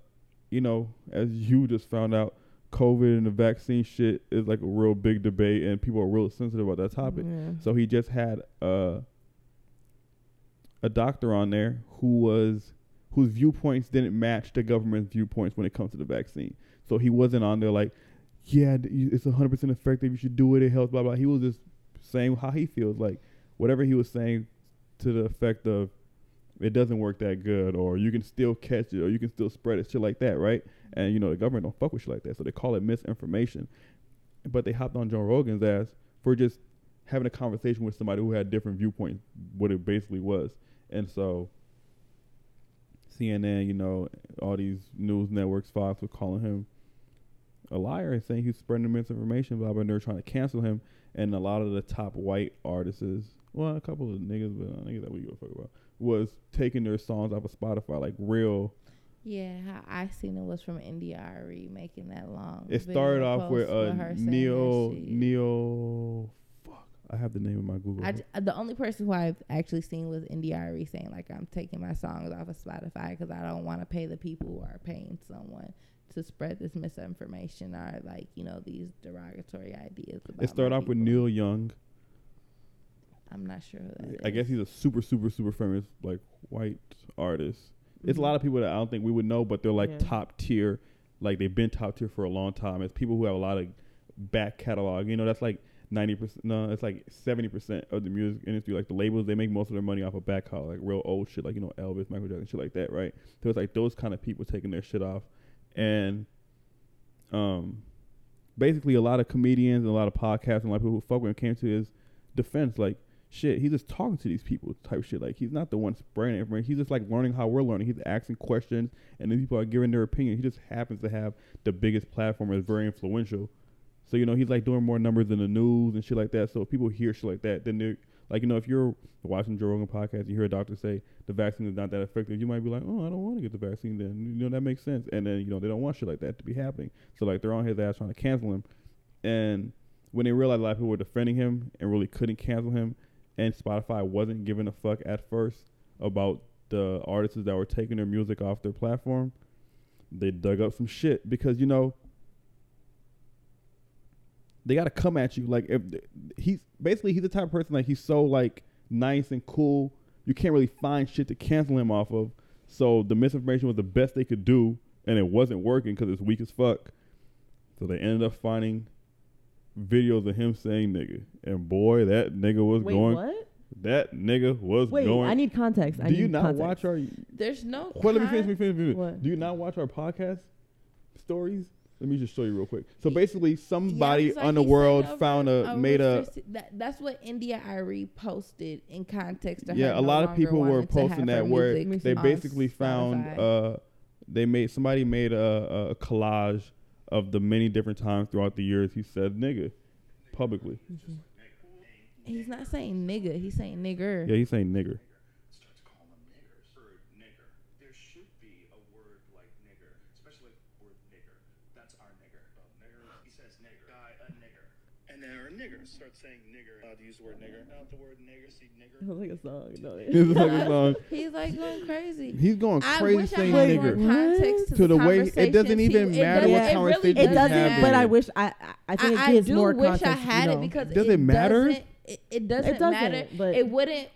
B: you know, as you just found out, COVID and the vaccine shit is like a real big debate, and people are real sensitive about that topic.
A: Yeah.
B: So he just had uh, a doctor on there who was whose viewpoints didn't match the government's viewpoints when it comes to the vaccine. So he wasn't on there like, yeah, it's 100% effective. You should do it. It helps. Blah blah. He was just saying how he feels. Like whatever he was saying to the effect of, it doesn't work that good, or you can still catch it, or you can still spread it, shit like that, right? And you know the government don't fuck with shit like that, so they call it misinformation. But they hopped on Joe Rogan's ass for just having a conversation with somebody who had different viewpoints, what it basically was. And so CNN, you know, all these news networks, Fox were calling him a liar and saying he's spreading misinformation, blah blah. And they're trying to cancel him. And a lot of the top white artists, well, a couple of niggas, but uh, niggas that we give a fuck about, was taking their songs off of Spotify, like real.
C: Yeah, how I seen it was from India Arie making that long.
B: It started off with uh,
C: Neil saying that
B: Neo
C: shit.
B: Neo. Fuck, I have the name of my Google.
C: I j- the only person who I've actually seen was India Arie saying like I'm taking my songs off of Spotify because I don't want to pay the people who are paying someone to spread this misinformation or like you know these derogatory ideas. About
B: it started off with. Neil Young.
C: I'm not sure who that
B: I
C: is.
B: guess he's a super, super, super famous like white artist. It's a lot of people that I don't think we would know, but they're like
A: Yeah.
B: top tier. Like they've been top tier for a long time. It's people who have a lot of back catalog. You know, that's like ninety percent. No, it's like seventy percent of the music industry. Like the labels, they make most of their money off of back catalog, like real old shit, like you know Elvis, Michael Jackson, shit like that, right? So it's like those kind of people taking their shit off, and um, basically a lot of comedians and a lot of podcasts and a lot of people who fuck with him came to his defense, like shit, he's just talking to these people type shit. Like he's not the one spreading information. He's just like learning how we're learning. He's asking questions, and then people are giving their opinion. He just happens to have the biggest platform is very influential. So you know he's like doing more numbers than the news and shit like that. So if people hear shit like that, then they're like, you know, if you're watching Joe Rogan podcast, you hear a doctor say the vaccine is not that effective, you might be like, oh, I don't want to get the vaccine. Then you know that makes sense. And then you know they don't want shit like that to be happening. So like they're on his ass trying to cancel him, and when they realized a lot of people were defending him and really couldn't cancel him, and Spotify wasn't giving a fuck at first about the artists that were taking their music off their platform, they dug up some shit because you know they got to come at you. Like if he's basically he's the type of person like he's so like nice and cool you can't really find shit to cancel him off of. So the misinformation was the best they could do and it wasn't working because it's weak as fuck. So they ended up finding videos of him saying nigga and boy that nigga was
A: Wait,
B: going
A: what?
B: that nigga was
A: Wait,
B: going
A: I need context. I
B: do
A: need
B: you not
A: context.
B: watch our
C: There's no.
B: well, let me finish, let me finish, let me finish.
A: What?
B: Do you not watch our podcast stories? Let me just show you real quick. So basically, somebody
C: Yeah, it's like
B: on the world
C: over
B: found a made a
C: That, that's what India Arie posted in context. Of
B: yeah.
C: her
B: A
C: no
B: lot of people were
C: wanting to have
B: posting that where they basically found uh they made somebody made a, a collage of the many different times throughout the years he said nigga publicly.
C: He's not saying nigga. He's saying nigger.
B: Yeah, he's saying nigger.
D: start to call them niggers or nigger. There should be a word like nigger, especially the word nigger. That's our nigger. Oh, nigger. He says nigger. Guy, a nigger. And then our niggers start saying nigger. Allowed to use the word nigger. Not the word nigger. See nigger.
A: Sounds like a song. No,
B: It's like a song.
C: He's like going crazy.
B: He's going
C: I
B: crazy
C: wish I
B: saying
C: had
B: nigger.
C: more context to,
B: To the
C: the
B: way- it doesn't even
C: he-
B: matter
C: doesn't-
A: what
C: it really
B: conversation
A: it
B: he's
A: doesn't.
B: having.
A: But I wish I. I, I think
C: I,
A: it gives
C: do
A: more
C: wish
A: context.
C: I had
A: you
C: it because
B: Does it matter?
C: Doesn't, it, it doesn't,
A: doesn't,
C: matter.
A: but-
C: it wouldn't.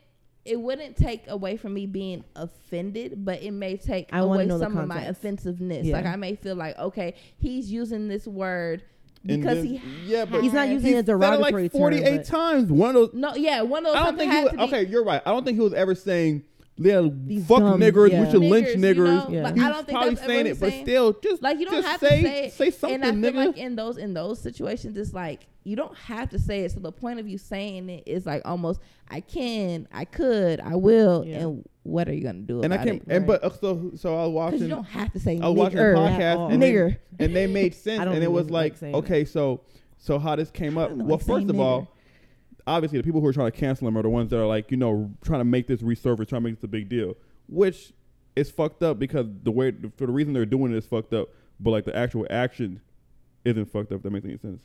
C: It wouldn't take away from me being offended, but it may take
A: I
C: away some of my offensiveness.
A: Yeah.
C: Like I may feel like, okay, he's using this word
B: And
C: because
B: then-
C: he.
B: yeah, but
A: He's not using it as a derogatory
B: like
A: term,
B: 48
A: but-
B: times. One of those
C: No, yeah, one of those.
B: I don't think he was, okay, you're right. I don't think he was ever saying, yeah,
A: These
B: fuck
A: dumb-
B: niggers,
A: yeah.
B: we should lynch
C: Niggers, you
B: niggers.
C: know?
A: Yeah.
C: Like,
B: He's
C: I don't think
B: probably
C: that's
B: saying
C: what
B: it,
C: he's
B: but still, just
C: Like you don't
B: just
C: have
B: say,
C: to say it.
B: say something,
C: and I feel like in those in those situations, it's like you don't have to say it. So the point of you saying it is like almost I can, I could, I will,
A: Yeah.
C: and what are you gonna do
B: and I
C: about
B: can't.
C: it?
B: And but uh, so so I was
C: Because
B: watching.
C: you don't have to say
B: I was watching a
C: nigger.
A: at
B: podcast
A: all.
B: and they,
C: Nigger.
B: and they made sense,
A: don't
B: and it
A: even
B: was
A: like
B: like,
A: saying
B: okay, so so how this came up?
C: don't
B: Well,
C: like saying
B: first of all, obviously the people who are trying to cancel him are the ones that are like, you know, trying to make this resurface, trying to make this a big deal, which is fucked up because the way for the reason they're doing it is fucked up, but like the actual action isn't fucked up. If that makes any sense.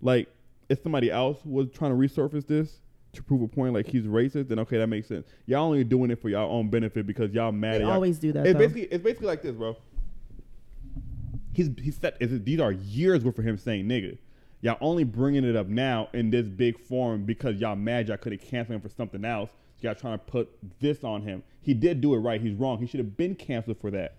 B: Like if somebody else was trying to resurface this to prove a point, like he's racist, then okay, that makes sense. Y'all only doing it for y'all own benefit because y'all mad
A: They
B: at y'all.
A: always do that.
B: It's
A: though.
B: basically it's basically like this, bro. He's he said these are years worth of him saying nigga. Y'all only bringing it up now in this big form because y'all mad y'all couldn't cancel him for something else. Y'all trying to put this on him. He did do it right. He's wrong. He should have been canceled for that.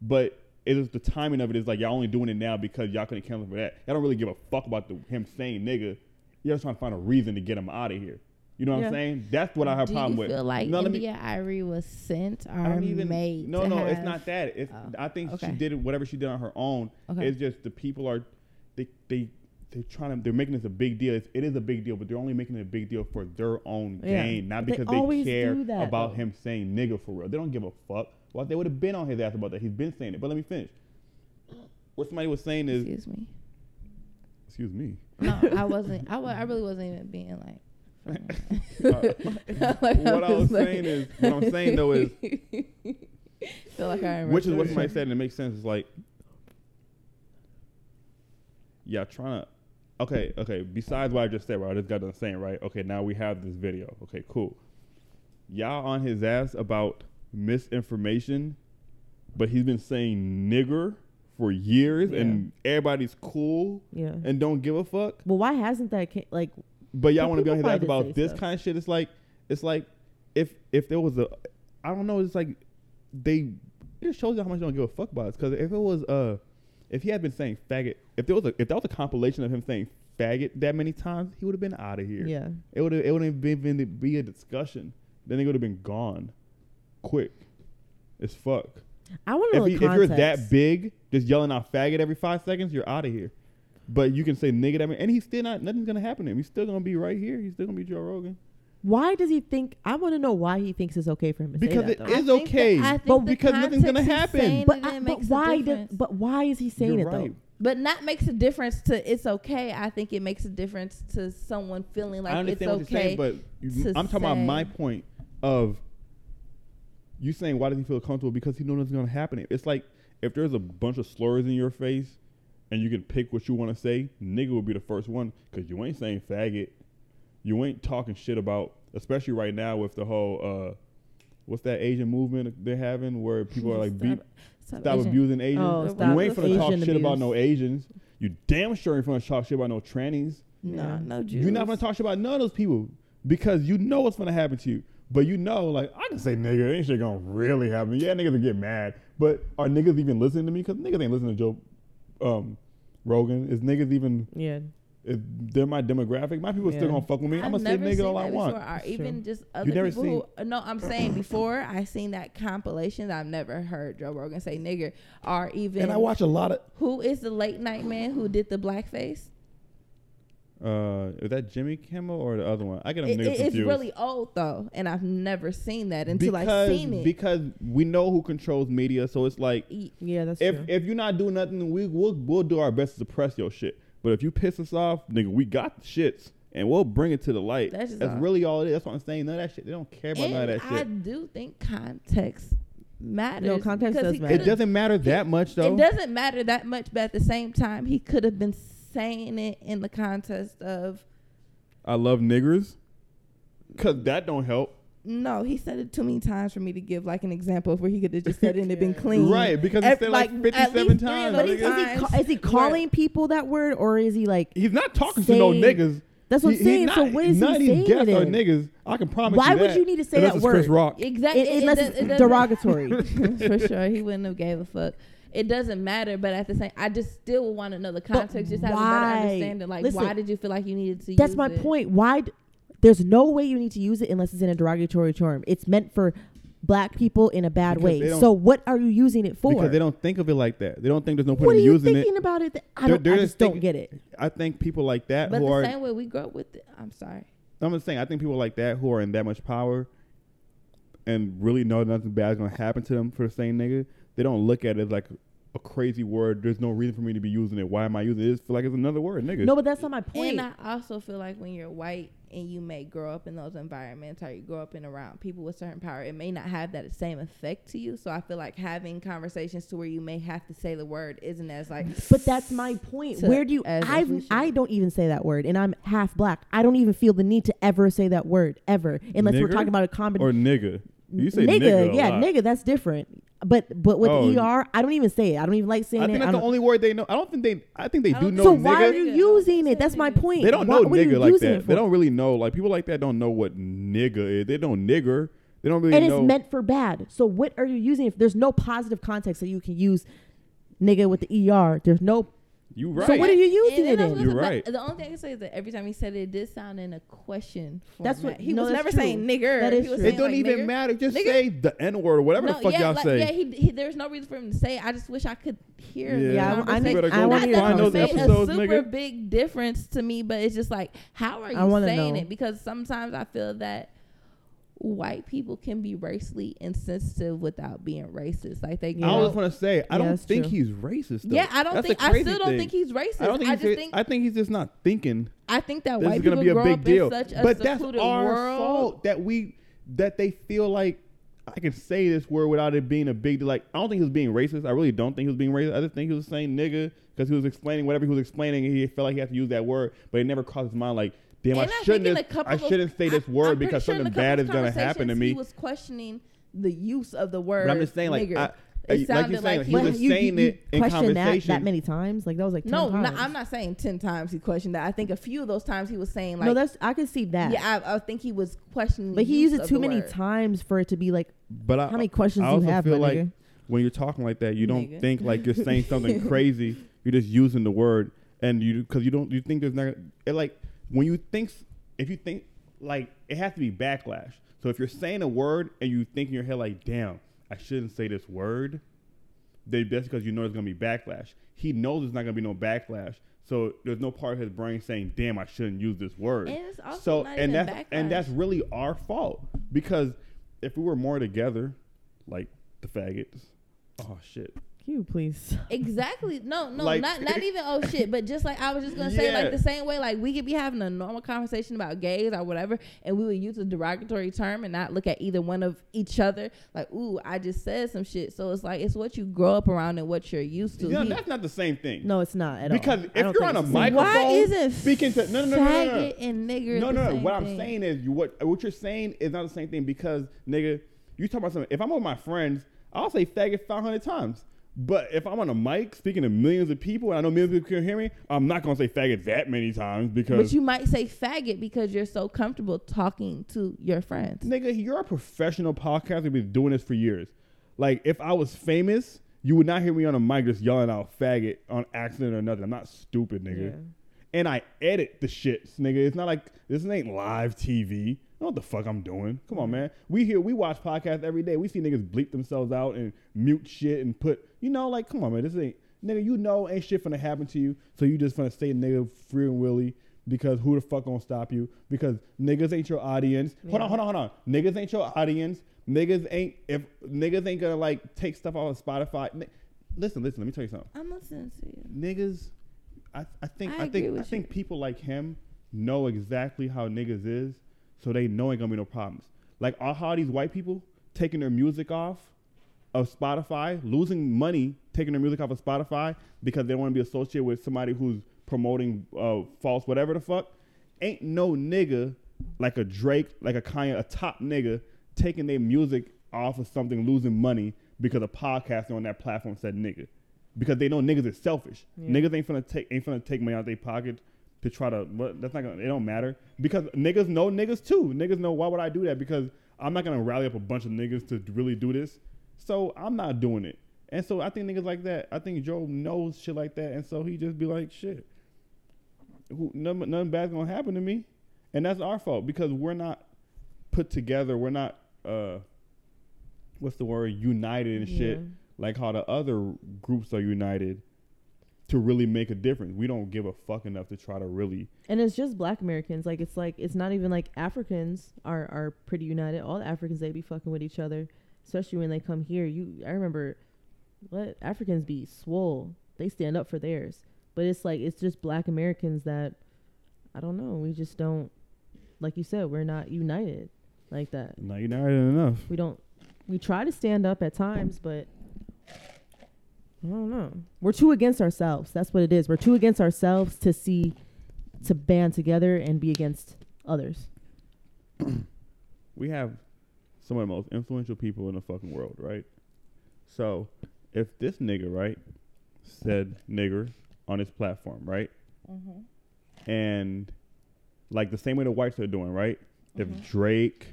B: But it is the timing of it is like y'all only doing it now because y'all couldn't cancel him for that. Y'all don't really give a fuck about the, him saying nigga. Y'all just trying to find a reason to get him out of here. You know what
A: Yeah.
B: I'm saying? That's what I have a
C: Do
B: problem
C: you
B: with.
C: feel like
B: No, let me-
C: India Arie was sent or
B: even
C: made?
B: No, no, it's not that. It's
C: Oh,
B: I think she did whatever she did on her own.
C: Okay.
B: It's just the people are they they they're trying to they're making this a big deal. It's, it is a big deal, but they're only making it a big deal for their own
A: Yeah.
B: gain, not because they,
A: always
B: care
A: that,
B: about
A: though.
B: him saying nigga for real. They don't give a fuck. Well, they would have been on his ass about that. He's been saying it. But let me finish. What somebody was saying is,
C: Excuse me.
B: excuse me.
C: No, I wasn't. I, wa- I really wasn't even being like.
B: Uh,
C: Like,
B: what I was
C: like-
B: saying is, what I'm saying though is,
C: feel like I
B: which is what somebody said, and it makes sense. It's like, yeah, trying to. Okay, okay. Besides what I just said, right? I just got done saying, right? Okay, now we have this video. Okay, cool. Y'all on his ass about misinformation, but he's been saying nigger for years,
A: Yeah.
B: and everybody's cool
A: yeah.
B: and don't give a fuck.
A: Well, why hasn't that ca- like?
B: But y'all want to be on his ass about this
A: stuff.
B: kind of shit. It's like, it's like, if if there was a, I don't know. It's like, they. It just shows you how much they don't give a fuck about us. Because if it was uh, if he had been saying faggot, if there was a if that was a compilation of him saying faggot that many times, he would have been out of here.
A: Yeah.
B: It would have it wouldn't been, been be a discussion. Then it would have been gone, quick, as fuck.
A: I want to
B: If,
A: know
B: he,
A: the
B: if you're that big, just yelling out faggot every five seconds, you're out of here. But you can say nigga that many, and he's still not. Nothing's gonna happen to him. He's still gonna be right here. He's still gonna be Joe Rogan.
A: Why does he think? I want to know why he thinks it's okay for him to
B: Because
A: say
B: it
A: that. though.
B: is okay,
C: that- I think
A: but
B: because nothing's gonna happen.
A: but I- but why? Does, but why is he saying
B: You're
A: it
B: right.
A: though?
C: But not makes a difference to it's okay. I think it makes a difference to someone feeling like
B: I
C: it's
B: what
C: okay.
B: you're saying, but you, I'm talking about my point of you saying why does he feel comfortable because he knows nothing's gonna happen. It's like if there's a bunch of slurs in your face and you can pick what you want to say, nigga will be the first one because you ain't saying faggot, you ain't talking shit about, especially right now with the whole uh, what's that Asian movement they're having where people are like
C: Stop-
B: beat,
C: stop
B: stop
C: Asian.
B: abusing Asians.
A: Oh,
C: stop
B: you ain't finna talk
A: Asian
B: shit about no Asians. You damn sure ain't finna talk shit about no trannies.
C: No,
A: Yeah.
C: no Jews.
B: You're not gonna talk shit about none of those people because you know what's gonna happen to you. But you know, like I can say nigga, ain't shit gonna really happen. Yeah, niggas will get mad, but are niggas even listening to me? Because niggas ain't listening to Joe um, Rogan. Is niggas even?
A: Yeah.
B: Is they're my demographic? My people
A: Yeah.
B: still gonna fuck with me. I'm
C: I've
B: gonna say
C: never
B: nigga all I want.
C: Before, or
A: Sure.
C: even just other
B: never
C: people who. uh, No, I'm saying before I seen that compilation. I've never heard Joe Rogan say nigger, or even
B: And I watch a lot of.
C: who is the late night man who did the blackface.
B: Uh, is that Jimmy Kimmel or the other one? I get them
C: It,
B: niggas
C: it- it's
B: confused.
C: really old though, and I've never seen that until
B: because
C: I seen it.
B: because we know who controls media, so it's like
A: Yeah, that's
B: if
A: true.
B: if you're not doing nothing, we we'll we'll do our best to suppress your shit. But if you piss us off, nigga, we got the shits and we'll bring it to the light.
C: That's
B: That's,
C: just all.
B: really all it is. That's what I'm saying. None of that shit. They don't care about none of
C: and
B: that
C: I do think context matters.
A: No, context does
C: he
A: matter.
B: It doesn't matter that much though.
C: It doesn't matter that much, but at the same time, he could have been saying it in the context of
B: I love niggers, cause that don't help.
C: No. He said it too many times for me to give like an example of where he could have just said it and it been clean.
B: Right, because he
C: Ev-
B: said it like 57 times.
A: but
C: those
A: is, is, he ca- is he
C: were-
A: calling people that word or is he like?
B: He's not talking to no niggas.
A: That's what I'm saying.
B: he
A: so
B: not-
A: what is
B: none
A: he
B: of these
A: saying?
B: guests
A: it
B: are niggas. I can promise
A: Why
B: you
A: would you need to say
B: Unless
A: that
B: it's Chris
A: word?
B: Rock.
C: Exactly.
A: It-
C: it
A: unless
C: does-
A: it's
C: it doesn't-
A: derogatory.
C: for sure, he wouldn't have gave a fuck. It doesn't matter, but at the same, I just still want to know the context. just have a better
A: why?
C: understanding. Like,
A: Listen,
C: why did you feel like you needed to?
A: That's
C: use
A: my
C: it?
A: point. Why? D- there's no way you need to use it unless it's in a derogatory term. It's meant for black people in a bad
B: Because
A: way. So what are you using it for?
B: Because they don't think of it like that. They don't think there's no point
A: what are
B: in
A: you
B: using
A: thinking
B: it.
A: about it? that- I,
B: They're-
A: don't,
B: they're
A: I
B: just
A: just don't get it.
B: I think people like that
C: But
B: who
C: the
B: are.
C: same way we grew up with it. I'm sorry.
B: I'm just saying. I think people like that who are in that much power, and really know nothing bad is gonna happen to them for the same nigga. They don't look at it as like a crazy word. There's no reason for me to be using it. Why am I using it? It's feel like it's another word, nigga.
A: No, but that's not my point.
C: And I also feel like when you're white and you may grow up in those environments or you grow up in around people with certain power, it may not have that same effect to you. So I feel like having conversations to where you may have to say the word isn't as like
A: But that's my point. Where do you?
C: as
A: I. I don't even say that word, and I'm half black. I don't even feel the need to ever say that word ever, unless we're talking about a common
B: or nigga. You say nigga.
A: nigga.
B: a
A: yeah,
B: lot.
A: nigga. That's different. But but with
B: Oh.
A: er, I don't even say it. I don't even like saying
B: I think
A: it.
B: that's
A: I
B: the only word they know. I don't think they. I think they
C: I
B: do know
A: so
C: think
A: why are you using it? That's my point.
B: They don't
A: Why-
B: know
A: what
B: nigga like that. They don't really know. Like people like that don't know what nigga is. They don't nigger. They don't really
A: and
B: know.
A: it's meant for bad. So what are you using? If there's no positive context that you can use, nigga with the er, there's no.
B: You right.
A: So what are you using it in?
B: You're right.
C: The only thing I can say is that every time he said it, it did sound in a question.
A: That's
C: format.
A: what-
C: he
A: no,
C: was never
A: true.
C: saying nigger.
A: That is
C: he was
A: true.
B: it don't
C: like,
B: even
C: nigger.
B: matter. Just
C: Nigga.
B: say the n word or whatever the fuck
C: yeah,
B: y'all
C: like,
B: say.
C: Yeah, he, he there's no reason for him to say. it. I just wish I could hear.
B: Yeah,
C: the
A: Yeah, I- I
C: conversation.
A: need- I want to
B: find those episodes,
C: a super
B: nigga.
C: big difference to me, but it's just like, how are you saying it? Because sometimes I feel that white people can be racially insensitive without being racist. Like they,
B: I
A: Yeah.
B: was want to say I
A: Yeah,
B: don't think
A: true.
B: he's racist. Though.
C: yeah, I don't
B: That's
C: think I still don't
B: thing.
C: think he's racist.
B: I don't think
C: I
B: he's.
C: just think
B: I think he's just not thinking.
C: I think that
B: This
C: white
B: gonna
C: people
B: be a
C: grow
B: big
C: up
B: deal.
C: in such a
B: But that's our
C: world.
B: fault that we that they feel like I can say this word without it being a big deal. Like I don't think he was being racist. I really don't think he was being racist. I just think he was saying nigga because he was explaining whatever he was explaining, and he felt like he had to use that word, but it never crossed his mind like, damn,
C: And
B: I
C: I
B: shouldn't.
C: think
B: have- I shouldn't say this
C: I-
B: word
C: I'm
B: because
C: sure
B: something bad is gonna happen to me.
C: He was questioning the use of the word.
B: But I'm just saying, like. I,
C: It uh,
B: like you're saying,
C: like
B: he
C: he-
B: was
A: you-
B: saying
A: you,
B: it in
A: question that
B: conversation.
A: that many times. Like that was like 10
C: no, no. I'm not saying ten times he questioned that. I think a few of those times he was saying like,
A: no, that's I can see that.
C: yeah, I, I think he was questioning.
A: but
C: the
A: he used it too many
C: word.
A: times for it to be like
B: But I,
A: how many questions
B: I
A: do you
B: also
A: have,
B: feel like
A: nigga?
B: when you're talking like that, you don't
C: Nigga.
B: think like you're saying something crazy. You're just using the word, and you because you don't you think there's not it like when you think if you think like it has to be backlash. So if you're saying a word and you think in your head like, damn, I shouldn't say this word, then that's because you know there's gonna be backlash. He knows there's not gonna be no backlash, So there's no part of his brain saying, "Damn, I shouldn't use this word."
C: And it's also
B: so
C: not
B: and
C: even
B: that's and that's really our fault because if we were more together, like the faggots, oh shit,
A: you please?
C: Exactly. No, no,
B: Like-
C: not not even oh shit, but just like I was just gonna say, like the same way, like we could be having a normal conversation about gays or whatever, and we would use a derogatory term and not look at either one of each other. Like, ooh, I just said some shit. So it's like it's what you grow up around and what you're used to.
B: you know,
C: He-
B: that's not the same thing.
A: No, it's not at
B: Because
A: all. Because if
B: you're on a
A: it's the same.
B: microphone-
C: Why isn't
B: speaking to- no, no, no, no, no, no.
C: faggot and nigger?
B: No, no, no.
C: same
B: What I'm
C: thing?
B: saying is, you what what you're saying is not the same thing because nigga, you talking about something. If I'm with my friends, I'll say faggot 500 times. But if I'm on a mic speaking to millions of people and I know millions of people can hear me, I'm not gonna say faggot that many times because
C: But you might say faggot because you're so comfortable talking to your friends.
B: nigga, you're a professional podcaster. You've been doing this for years. Like if I was famous, you would not hear me on a mic just yelling out faggot on accident or nothing. I'm not stupid, nigga.
A: Yeah.
B: and I edit the shits, nigga. It's not like this ain't live TV. I know what the fuck I'm doing. Come on, mm-hmm. man. We hear we watch podcasts every day. We see niggas bleep themselves out and mute shit and put, you know, like come on, man. This ain't nigga. You know, ain't shit finna happen to you. So you just finna stay nigga free and willy because who the fuck gonna stop you? Because niggas ain't your audience. Hold on, hold on, hold on. Niggas ain't your audience. Niggas ain't if niggas ain't gonna like take stuff off of Spotify. Ni- Listen, listen. Let me tell you something
C: I'm listening to you.
B: niggas I, I think
C: I
B: I, think I think people like him know exactly how niggas is, so they know ain't gonna be no problems. Like all how these white people taking their music off of Spotify, losing money taking their music off of Spotify because they want to be associated with somebody who's promoting uh, false whatever the fuck. Ain't no nigga like a Drake, like a Kanye, a top nigga taking their music off of something, losing money because a podcaster on that platform said nigga because they know niggas is selfish.
A: Yeah.
B: Niggas ain't finna take ain't finna take money out of their pocket to try to. That's not gonna. It don't matter because niggas know niggas too. Niggas know why would I do that because I'm not gonna rally up a bunch of niggas to really do this. So I'm not doing it. And so I think niggas like that. I think Joe knows shit like that, and so he just be like shit. Who, nothing, nothing bad's gonna happen to me, and that's our fault because we're not put together. We're not. uh What's the word? United and shit
A: Yeah.
B: like how the other groups are united to really make a difference. We don't give a fuck enough to try to really.
A: And it's just black Americans. Like it's like it's not even like Africans are are pretty united. All the Africans they be fucking with each other, especially when they come here. You I remember what Africans be swole. They stand up for theirs. But it's like it's just black Americans that I don't know. We just don't like you said, we're not united like that.
B: Not united enough.
A: We don't we try to stand up at times, but I don't know. We're too against ourselves. That's what it is. We're too against ourselves to see to band together and be against others.
B: We have some of the most influential people in the fucking world, right? So, if this nigga, right, said nigger on his platform, right, mm-hmm. and like the same way the whites are doing, right? If mm-hmm. Drake,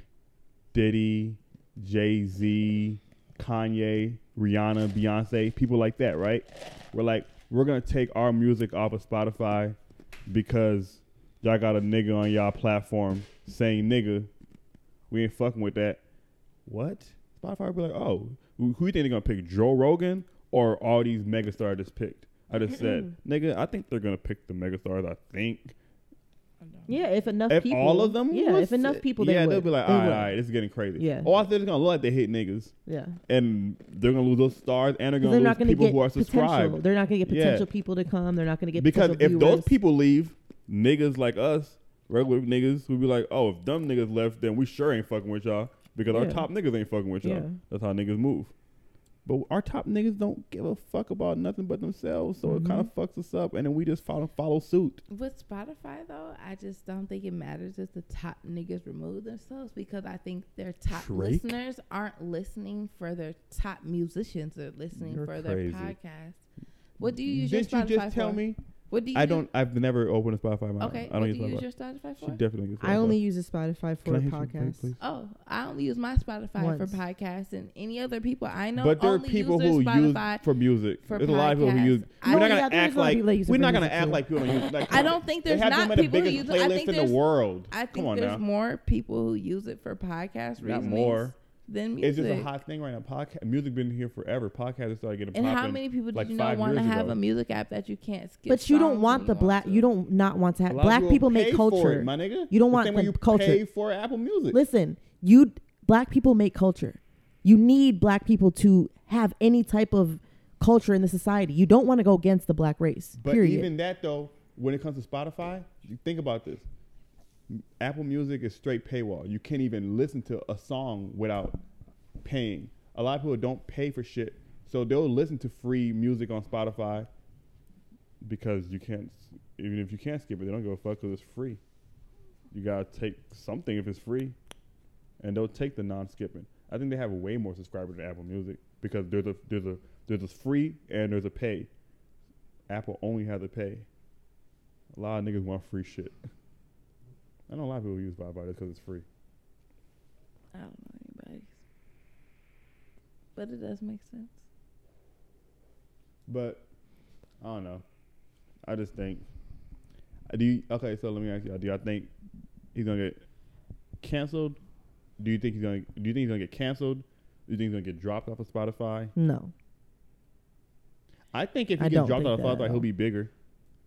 B: Diddy, Jay Z, Kanye, Rihanna, Beyonce, people like that, right? We're like, we're gonna take our music off of Spotify because y'all got a nigga on y'all platform saying nigga. We ain't fucking with that. What? Spotify be like, oh, who who you think they're gonna pick? Joe Rogan or all these megastars I just picked? I just said, nigga, I think they're gonna pick the megastars. I think.
A: Yeah, if enough
B: If
A: people
B: all of them,
A: Yeah, if enough people they
B: yeah,
A: would.
B: they'll be like, all right, all right, this is getting crazy.
A: Yeah.
B: Oh, I think they're gonna look like they hit niggas,
A: Yeah.
B: and they're gonna lose those stars, and they're gonna
A: they're
B: lose
A: not to
B: people
A: get
B: who are
A: potential.
B: subscribed.
A: They're not going to get
B: Yeah.
A: potential people to come. They're not going to get
B: Because
A: potential
B: if those people leave, niggas like us, regular niggas, would be like, oh, if dumb niggas left, then we sure ain't fucking with y'all because our top niggas ain't fucking with y'all.
A: Yeah.
B: That's how niggas move. But our top niggas don't give a fuck about nothing but themselves, so it kind of
A: Mm-hmm.
B: fucks us up, and then we just follow follow suit.
C: With Spotify though, I just don't think it matters if the top niggas remove themselves because I think their top
B: Drake?
C: listeners aren't listening for their top musicians; they're listening
B: You're
C: for
B: crazy.
C: their podcast. What do you use
B: Didn't
C: your
B: you
C: Spotify
B: just tell
C: for?
B: me?
C: What do you?
B: I
C: use-
B: don't. I've never opened a Spotify. account.
C: Okay,
B: I don't
C: what
B: use
C: do you use
B: Spotify.
C: your Spotify
B: She
C: for?
B: definitely gets
A: I
B: Spotify.
A: only use a Spotify for
B: hit you, please,
A: podcasts.
C: Oh, I only use my Spotify for podcasts, and any other people I know
B: but there are people
C: use
B: who
C: Spotify.
B: use for music.
C: for
B: There's a lot of people who
C: podcasts.
B: use.
C: I-
B: We're not gonna act
A: a lot of
B: like
A: that use
B: we're not gonna act
A: too.
B: like people don't use. Like,
C: I don't think there's not
B: some the
C: people who use. I think
B: in the
C: there's
B: world.
C: I think there's more people who use it for podcast
B: Not more.
C: Than music.
B: It's just a hot thing right now. Podcast music been here forever. Podcasts started getting
C: and how many people
B: like
C: did you know want to have
B: ago.
C: a music app that you can't skip?
A: But you don't want the
C: you
A: black.
C: to?
A: You don't not want to have black people
B: pay
A: make culture.
B: it, my nigga.
A: You don't
B: The
A: want
B: same way
A: the
B: you
A: culture.
B: Pay for Apple Music.
A: Listen, you black people make culture. You need black people to have any type of culture in the society. You don't want to go against the black race.
B: But
A: period.
B: even that though, when it comes to Spotify, you think about this. Apple Music is straight paywall. You can't even listen to a song without paying. A lot of people don't pay for shit, so they'll listen to free music on Spotify because you can't. Even if you can't skip it, they don't give a fuck because it's free. You gotta take something if it's free, and they'll take the non-skipping. I think they have way more subscribers than Apple Music because there's a there's a there's a free and there's a pay. Apple only has a pay. A lot of niggas want free shit. I know a lot of people use Spotify because it's free.
C: I don't know anybody's, but it does make sense.
B: But I don't know. I just think. uh, Do you okay? So let me ask you: Do y'all think he's gonna get canceled? Do you think he's gonna? Do you think he's gonna get canceled? Do you think he's gonna get dropped off of Spotify?
A: no.
B: I think if he
A: I
B: gets dropped
A: think
B: off of
A: that
B: Spotify, he'll be bigger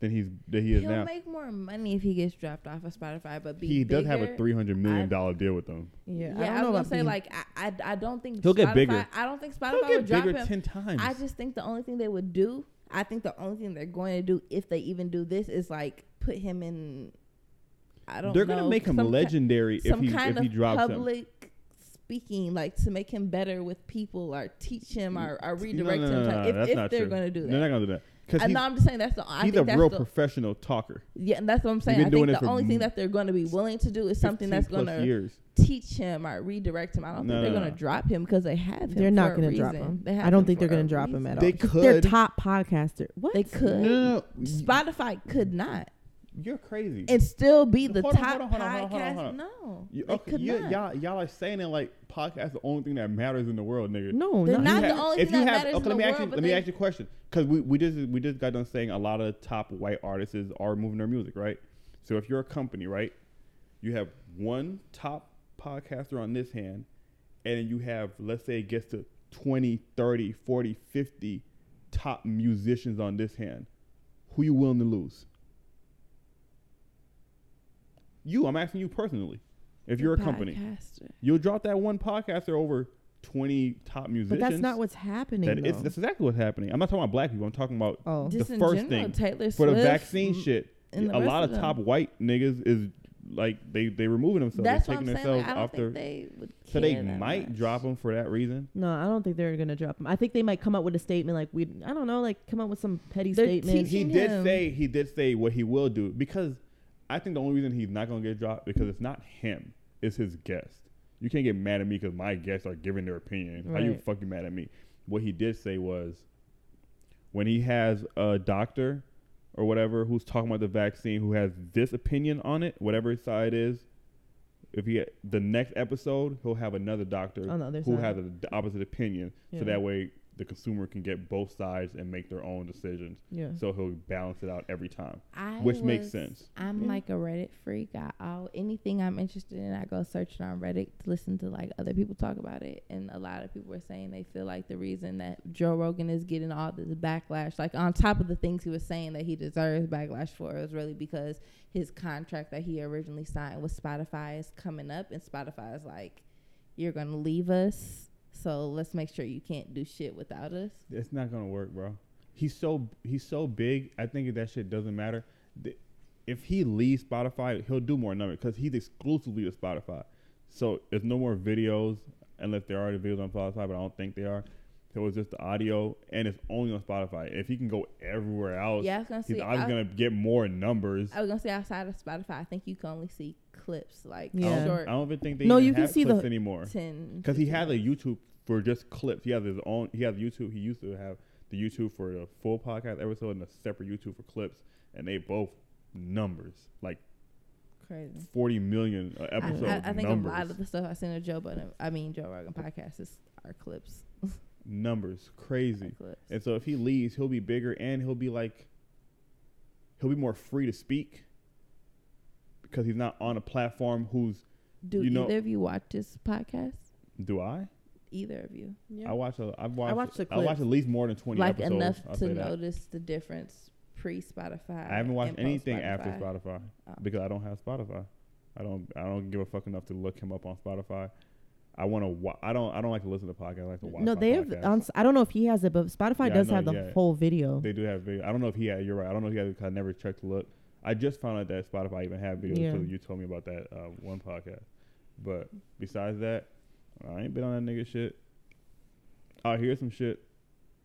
B: than he's than he is
C: He'll
B: now.
C: make more money if he gets dropped off of Spotify, but be
B: He does have a three hundred million dollar deal with them.
A: Yeah,
C: Yeah,
A: I don't
C: I, was gonna say
A: being-
C: like I, I, I don't think
B: He'll get
C: Spotify-
B: bigger.
C: I don't think
B: He'll get
C: would drop
B: bigger
C: him.
B: ten times.
C: I just think the only thing they would do, I think the only thing they're going to do if they even do this is like put him in. I don't.
B: They're
C: know,
B: gonna make him
C: some ki-
B: legendary if
C: some
B: he
C: kind
B: if he
C: of
B: drops him.
C: public speaking, like to make him better with people or teach him or, or
B: No,
C: redirect
B: no,
C: him.
B: no,
C: to-
B: no,
C: if
B: that's
C: if
B: not
C: they're
B: true.
C: going to do
B: They're not gonna do that because
C: Uh, no, I'm just saying that's the. I
B: he's a
C: that's
B: real
C: the,
B: professional talker.
C: Yeah, and that's what I'm saying. I think the only
B: m-
C: thing that they're going to be willing to do is something that's going to teach him or redirect him. I don't
B: No,
C: think they're
B: no,
C: going
B: no.
C: to drop him because they have him.
A: They're not
C: going to
A: drop him.
C: They have
A: I don't think they're going to drop him at all.
B: They
A: 'Cause They're
B: could.
A: top podcaster. What?
C: They could.
B: No, no, no.
C: Spotify could not
B: You're crazy.
C: and still be the
B: Hold
C: top
B: on, hold on, hold on,
C: podcast. No,
B: You,
C: they
B: okay,
C: could
B: you,
C: not.
B: y'all, y'all are saying it like podcast the only thing that matters in the world, nigga.
A: No,
C: They're
A: not,
C: not
B: You
C: the only
B: if
C: thing
B: you
C: that
B: have,
C: matters
B: okay,
C: in
B: let me
C: the
B: ask you.
C: world,
B: Let
C: but
B: me ask you a question because we, we just we just got done saying a lot of top white artists are moving their music, right? So if you're a company, right, you have one top podcaster on this hand, and then you have let's say it gets to 20, 30, 40, 50 top musicians on this hand. Who you willing to lose? You, I'm asking you personally. If
C: The
B: you're a company,
C: podcaster.
B: you'll drop that one podcaster over 20 top musicians.
A: but that's not what's happening.
B: That is,
A: though.
B: that's exactly what's happening. I'm not talking about black people. I'm talking about
A: oh,
B: the
C: Just in
B: first
C: general,
B: thing
C: Taylor
B: for the
C: Swift,
B: vaccine
C: mm,
B: shit.
C: and the
B: A
C: rest
B: lot of
C: them.
B: top white niggas is like they they removing themselves.
C: That's
B: They're
C: what I'm
B: taking
C: saying. Like, I don't
B: off
C: think
B: their.
C: they would.
B: So they
C: care that
B: might
C: much.
B: drop them for that reason.
A: no, I don't think they're gonna drop him. I think they might come up with a statement like we. I don't know, like come up with some petty
C: They're
A: statement.
C: teaching-
B: He
C: Teaching
B: did
C: him.
B: say he did say what he will do because I think the only reason he's not gonna get dropped because it's not him, it's his guest. You can't get mad at me because my guests are giving their opinion. How you
A: Right.
B: fucking mad at me? What he did say was when he has a doctor or whatever who's talking about the vaccine who has this opinion on it, whatever side is, if he the next episode he'll have another doctor
A: On the other
B: who has the opposite opinion,
A: Yeah.
B: so that way the consumer can get both sides and make their own decisions.
A: yeah.
B: So he'll balance it out every time,
C: I
B: which makes sense.
C: I'm
A: Yeah.
C: like a Reddit freak. I all anything I'm interested in, I go searching on Reddit to listen to like other people talk about it. And a lot of people are saying they feel like the reason that Joe Rogan is getting all this backlash, like on top of the things he was saying that he deserves backlash for, is really because his contract that he originally signed with Spotify is coming up, and Spotify is like, "You're gonna leave us." So let's make sure you can't do shit without us.
B: It's not gonna work, bro. He's so he's so big. I think that shit doesn't matter. If he leaves Spotify, he'll do more numbers because he's exclusively to Spotify. So there's no more videos unless there are the videos on Spotify, but I don't think they are. So it's just the audio, and it's only on Spotify. If he can go everywhere else,
C: Yeah, I was gonna
B: he's
C: say.
B: obviously
C: I-
B: gonna get more numbers.
C: I was gonna say outside of Spotify, I think you can only see clips like
A: Yeah.
C: short
B: I don't even think they
A: No,
B: even
A: you can
B: have
A: see the-
B: clips anymore.
C: ten.
B: Because he
C: 15
B: has a. YouTube for just clips. He has his own. He has YouTube. He used to have the YouTube for the full podcast episode and a separate YouTube for clips, and they both numbers like
C: crazy.
B: forty million uh,
C: I,
B: episodes.
C: I, I think
B: numbers,
C: a lot of the stuff I seen of Joe Budden, I mean Joe Rogan podcast is our clips.
B: Numbers, crazy. And so if he leaves, he'll be bigger and he'll be like, he'll be more free to speak because he's not on a platform whose
C: Do
B: you know-
C: either of you watch this podcast?
B: Do I?
C: Either of you,
B: I watch. A, I've watched. I
A: watched the
B: watch at least more than twenty
C: like
B: episodes.
C: enough
B: I'll
C: to
B: say that.
C: notice the difference pre Spotify.
B: I haven't watched anything
C: post
B: after Spotify
C: Oh.
B: because I don't have Spotify. I don't. I don't give a fuck enough to look him up on Spotify. I want to. Wa- I don't. I don't like to listen to podcasts. I like to watch.
A: No, they have. On, I don't know if he has it, but Spotify
B: Yeah,
A: does
B: know,
A: have the
B: yeah.
A: whole video.
B: They do have video. I don't know if he had. You're right. I don't know if he had. it 'cause I never checked to look. I just found out that Spotify even had videos
A: Yeah.
B: until you told me about that uh, one podcast. But besides that, I ain't been on that nigga shit. I hear some shit.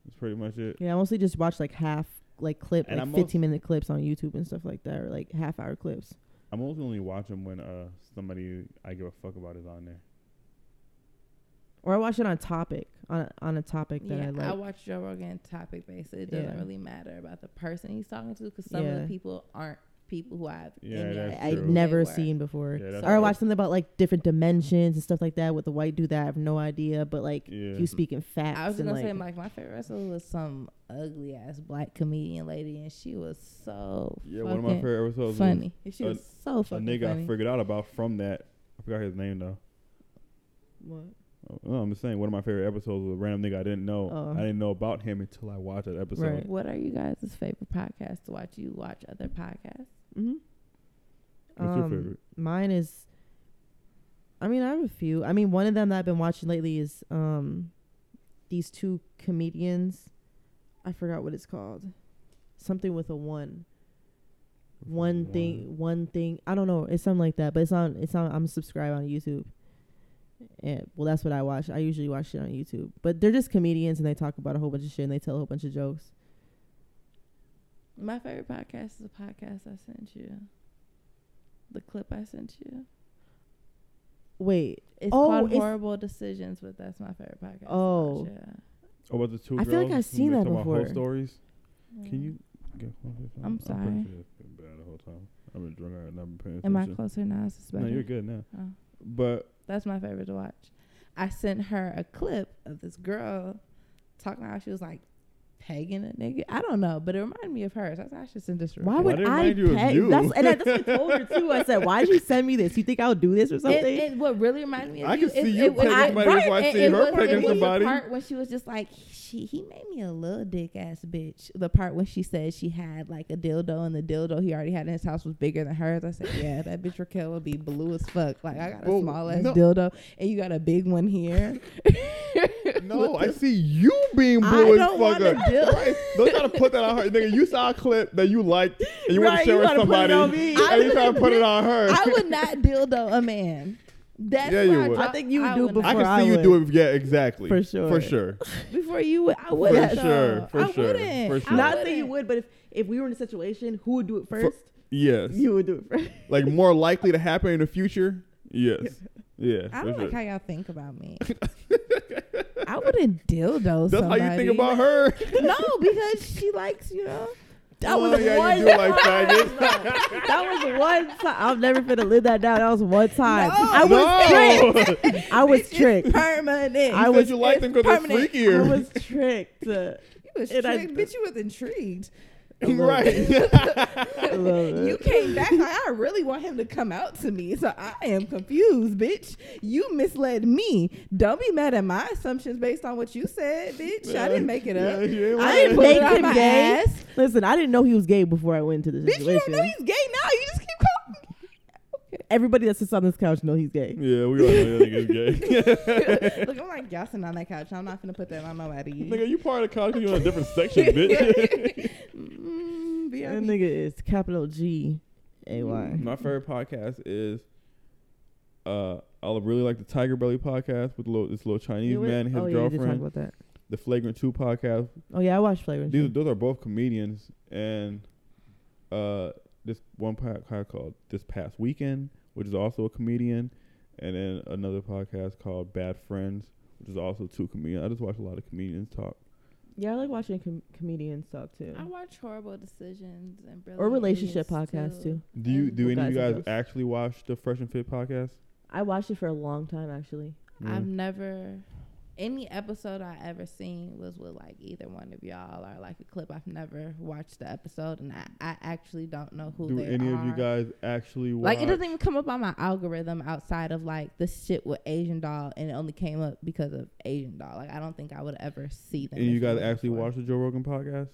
B: That's pretty much it.
A: Yeah, I mostly just watch like half like clip,
B: And
A: like
B: I'm
A: 15 minute clips on YouTube and stuff like that, or like half hour clips.
B: I'm mostly only watching when uh somebody I give a fuck about is on there.
A: Or I watch it on topic on a, on a topic that
C: yeah,
A: I like.
C: I, watch Joe Rogan topic based. It doesn't
A: Yeah.
C: really matter about the person he's talking to because some of the people aren't people who I've
B: Yeah,
C: any
B: that's
C: idea
A: I,
B: true.
C: who
A: I've never seen before.
B: Yeah,
A: or I
B: true.
A: watch something about like different dimensions and stuff like that with the white dude that I have no idea, but like
B: Yeah.
A: you speaking facts.
C: I was
A: and
C: gonna
A: like,
C: say like my favorite wrestler was some ugly ass black comedian lady, and she was so
B: Yeah, one of my
C: fucking
B: favorite episodes was
C: funny. She
B: a-
C: was so
B: funny.
C: a
B: nigga
C: funny.
B: I figured out about from that. I forgot his name though.
A: what?
B: Oh, No, I'm just saying one of my favorite episodes was a random nigga I didn't know.
A: Oh.
B: I didn't know about him until I watched that episode.
A: Right.
C: What are you guys' favorite podcasts to watch? You watch other podcasts?
A: Mm-hmm.
B: What's your favorite?
A: Mine is. I mean, I have a few. I mean, one of them that I've been watching lately is um, these two comedians. I forgot what it's called. Something with a one. One thing. One thing. I don't know. It's something like that. But it's on. It's on. I'm subscribed on YouTube. And well, that's what I watch. I usually watch it on YouTube. But they're just comedians and they talk about a whole bunch of shit and they tell a whole bunch of jokes.
C: My favorite podcast is a podcast I sent you. The clip I sent you.
A: Wait.
C: It's
A: Oh,
C: called
A: it's-
C: Horrible Decisions, but that's my favorite podcast.
A: Oh.
C: watch, yeah.
B: Oh, about the two
A: I feel like I've seen that
B: talking about whole
A: before.
B: stories. Can you get closer? to
C: I'm
B: pretty
C: sorry.
B: sure it's been bad the whole time. I've been drunk. I've not been paying
C: Am I
B: attention.
C: closer now? Is this
B: No, you're good now.
C: Oh.
B: But
C: That's my favorite to watch. I sent her a clip of this girl talking how she was like pegging a nigga. I don't know, but it reminded me of her. So I, said, I should send this to.
A: Why
B: Why
A: would
B: did
A: I
B: remind you
A: peg?
B: you?
A: That's and I- that's what I told her too. I said, "Why did you send me this? You think I'll do this or something?"
C: And, and what really reminded me of
B: I
C: you,
B: can see
C: is
B: you
C: it was-
B: pegging
C: I-
B: somebody before I see
C: it
B: her
C: was-
B: pegging somebody.
C: The part when she was just like, she he made me a little dick ass bitch. The part when she said she had like a dildo and the dildo he already had in his house was bigger than hers. I said, yeah, that bitch Raquel would be blue as fuck. Like I got a
B: Well,
C: small ass
B: no.
C: dildo and you got a big one here.
B: no, I see you being
C: I
B: blue as
C: don't
B: fuck.
C: Wanna do-
B: Right. Don't try to put that on her, nigga. You saw a clip that you liked and you want to share
A: you
B: with
A: gotta put it
B: somebody,
A: on me.
C: I
B: and you try to
C: wouldn't
B: put it on her.
C: I would not dildo a man. That's
B: Yeah, you
C: why
B: would.
A: I think you would do it
C: would
B: I
C: not.
A: before
B: can
A: I
B: see you
A: would.
B: do it. Yeah, exactly.
A: For sure.
B: For sure.
C: before you would. I wouldn't.
B: For
C: though.
B: sure, for
C: I
B: sure,
C: wouldn't.
B: for sure.
A: Not that you
C: wouldn't.
A: would, but if if we were in a situation, who would do it first?
B: Yes.
A: You would do it first.
B: like more likely to happen in the future. Yes. Yeah.
C: I don't
B: sure.
C: like how y'all think about me. I wouldn't dildo
B: That's how you think
C: somebody.
B: about her.
C: No, because she likes, you know.
A: That
B: Oh,
A: was
B: yeah,
A: one
B: you do like
A: time.
B: faggots.
A: that was one time. I'm never gonna live that down. That was one time.
C: No.
A: I was
B: no.
A: tricked. I was tricked.
C: permanent.
A: I was-
B: you liked them because they're
C: permanent.
A: I was tricked.
C: You was
A: And I-
C: tricked, bitch. You was intrigued.
B: Right.
C: You came back like I really want him to come out to me, so I am confused, bitch. You misled me. Don't be mad at my assumptions based on what you said, bitch. I didn't make it up.
B: Yeah, you
C: I didn't put
A: Make
C: it on
A: him
C: my
A: gay.
C: ass.
A: Listen, I didn't know he was gay before I went into this
C: Bitch, you don't know he's gay now. You just keep calling.
A: Everybody that sits on this couch know he's gay.
B: Yeah, we all know that nigga's gay.
C: Look, I'm like gassing on that couch. I'm not gonna put that on nobody.
B: Nigga, you part of the couch 'cause you on a different section, bitch.
C: Mm,
A: That
C: VIP.
A: nigga is capital G A Y.
B: My favorite podcast is uh I really like the Tiger Belly podcast with little, this little Chinese
A: You
B: man and his
A: oh, yeah, you did talk
B: girlfriend.
A: about that.
B: The Flagrant Two podcast.
A: Oh yeah, I watched Flagrant.
B: These those are both comedians, and uh, this one podcast called This Past Weekend, which is also a comedian, and then another podcast called Bad Friends, which is also two comedians. I just watch a lot of comedians talk.
A: Yeah, I like watching com- comedians talk too.
C: I watch horrible decisions and
A: Or relationship
C: Idiots,
A: podcasts too.
B: Do you
C: And
B: do any of you
A: Guys and
B: guys
A: Girls.
B: actually watch the Fresh and Fit podcast?
A: I watched it for a long time actually.
B: Yeah.
C: I've never Any episode I ever seen was with like either one of y'all or like a clip. I've never watched the episode, and I, I actually don't know who
B: Do
C: they
B: any
C: are.
B: of you guys actually watch?
C: like it doesn't even come up on my algorithm outside of like the shit with Asian doll, and it only came up because of Asian doll. Like I don't think I would ever see them.
B: And you guys actually
C: wasn't
B: watch the Joe Rogan podcast?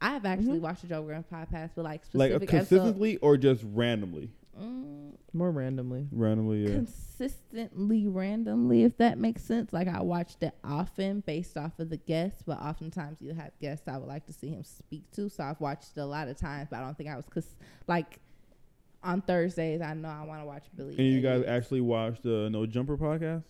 C: I've actually
A: Mhm.
C: watched the Joe Rogan podcast, but like
B: Like uh,
C: specific episode.
B: consistently or just randomly?
C: Mm,
A: More randomly.
B: Randomly, yeah.
C: consistently randomly if that makes sense like i watched it often based off of the guests but oftentimes you have guests i would like to see him speak to so i've watched it a lot of times but i don't think i was because like on thursdays i know i want to watch billy
B: And you guys actually watch the No Jumper podcast?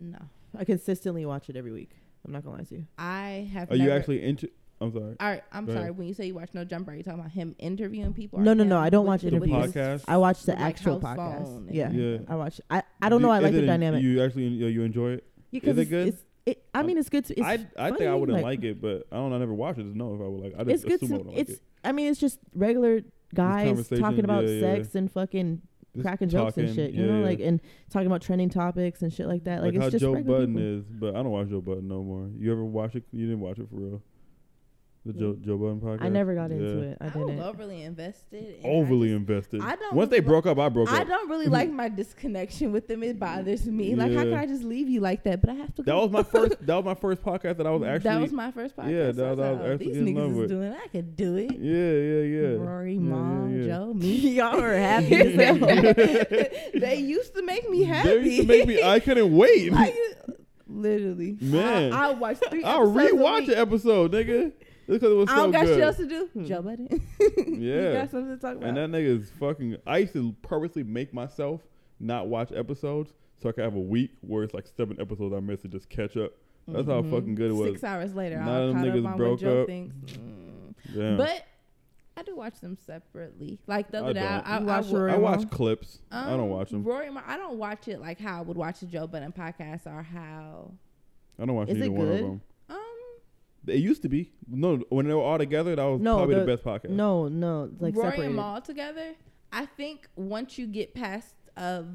C: no
A: I consistently watch it every week. I'm not gonna lie to you.
C: i have
B: Are you actually into? I'm sorry.
C: all right i'm
B: Go
C: sorry
B: ahead.
C: when you say you watch no jumper are you talking about him interviewing people or
A: No, no, no.
C: him
A: I don't
C: with-
A: watch
C: with
B: The
A: interviews.
B: podcast.
A: I watch the
C: like,
A: actual
C: house
A: podcast.
C: phone and-
A: Yeah.
B: Yeah.
A: I watch. I I don't know. I
B: is
A: like the
B: it-
A: dynamic.
B: You actually you, you enjoy it?
A: Yeah, 'cause
B: is it
A: it's-
B: good?
A: It's, it, I mean, it's good. To, it's
B: I I think I
A: funny,
B: wouldn't like, it, but I don't. know. I never watched it. Just know if I would like. I just
A: It's good.
B: assume I
A: To,
B: would like
A: it's.
B: it.
A: I mean, it's just regular guys
B: conversation,
A: talking about
B: yeah, yeah.
A: sex and fucking
B: Just
A: cracking jokes and
B: talking,
A: shit. You
B: yeah,
A: know,
B: yeah.
A: like and talking about trending topics and shit like that. Like,
B: like,
A: it's
B: how
A: just
B: Joe
A: regular
B: Budden
A: people.
B: is, but I don't watch Joe Budden no more. You ever watch it? You didn't watch it for real. The Joe Joe Budden podcast.
A: I never got into it. I
C: I was
A: didn't.
C: overly invested. and I
B: Overly
C: just-
B: invested.
C: I don't
B: Once they
C: really
B: broke up, I broke up.
C: I
B: up.
C: don't really like my disconnection with them. It bothers me. Like, how
B: Yeah.
C: can I just leave you like that? But I have to.
B: That
C: go.
B: was my first. That was my first podcast that I was actually.
C: that was my first podcast.
B: Yeah,
C: so
B: that-
C: I
B: that was
C: was like, oh,
B: actually
C: these
B: in love
C: niggas is
B: with.
C: doing. it. I could do it.
B: Yeah, yeah, yeah.
C: Rory,
B: Yeah,
C: Mom,
B: yeah, yeah.
C: Joe, me.
A: Y'all are happy as hell.
C: they used to make me happy.
B: They used to make me. I couldn't wait.
C: like, literally,
B: Man.
C: I, I watched three.
B: I'll
C: episodes a
B: rewatch
C: week.
B: the episode, nigga. Just because it was
C: I
B: so
C: don't got shit else to do.
A: Hmm.
C: Joe Budden. you
B: Yeah.
C: got something to talk about.
B: And that nigga is fucking. I used to purposely make myself not watch episodes so I could have a week where it's like seven episodes I missed to just catch up. That's how
A: Mhm.
B: fucking good it was.
C: Six hours later,
B: None
C: I'm
B: of them
C: caught
B: niggas
C: up on
B: broke
C: what Joe
B: up.
C: thinks. Mm.
B: Damn.
C: But I do watch them separately. Like the
B: I
C: other day, I,
B: don't.
C: I, I
A: watch
C: wa-
A: Rory
B: I watch clips. I don't
C: Um,
B: watch them.
C: Rory, Ma- I don't watch it like how I would watch the Joe Budden podcast or how.
B: I don't watch
A: Is
B: either
A: it
B: one of
A: good?
B: them. It used to be. No, when they were all together, that was
A: No,
B: probably the,
A: the-
B: best podcast.
A: No, no, like
C: Rory
A: separated.
C: and Mal together. I think once you get past of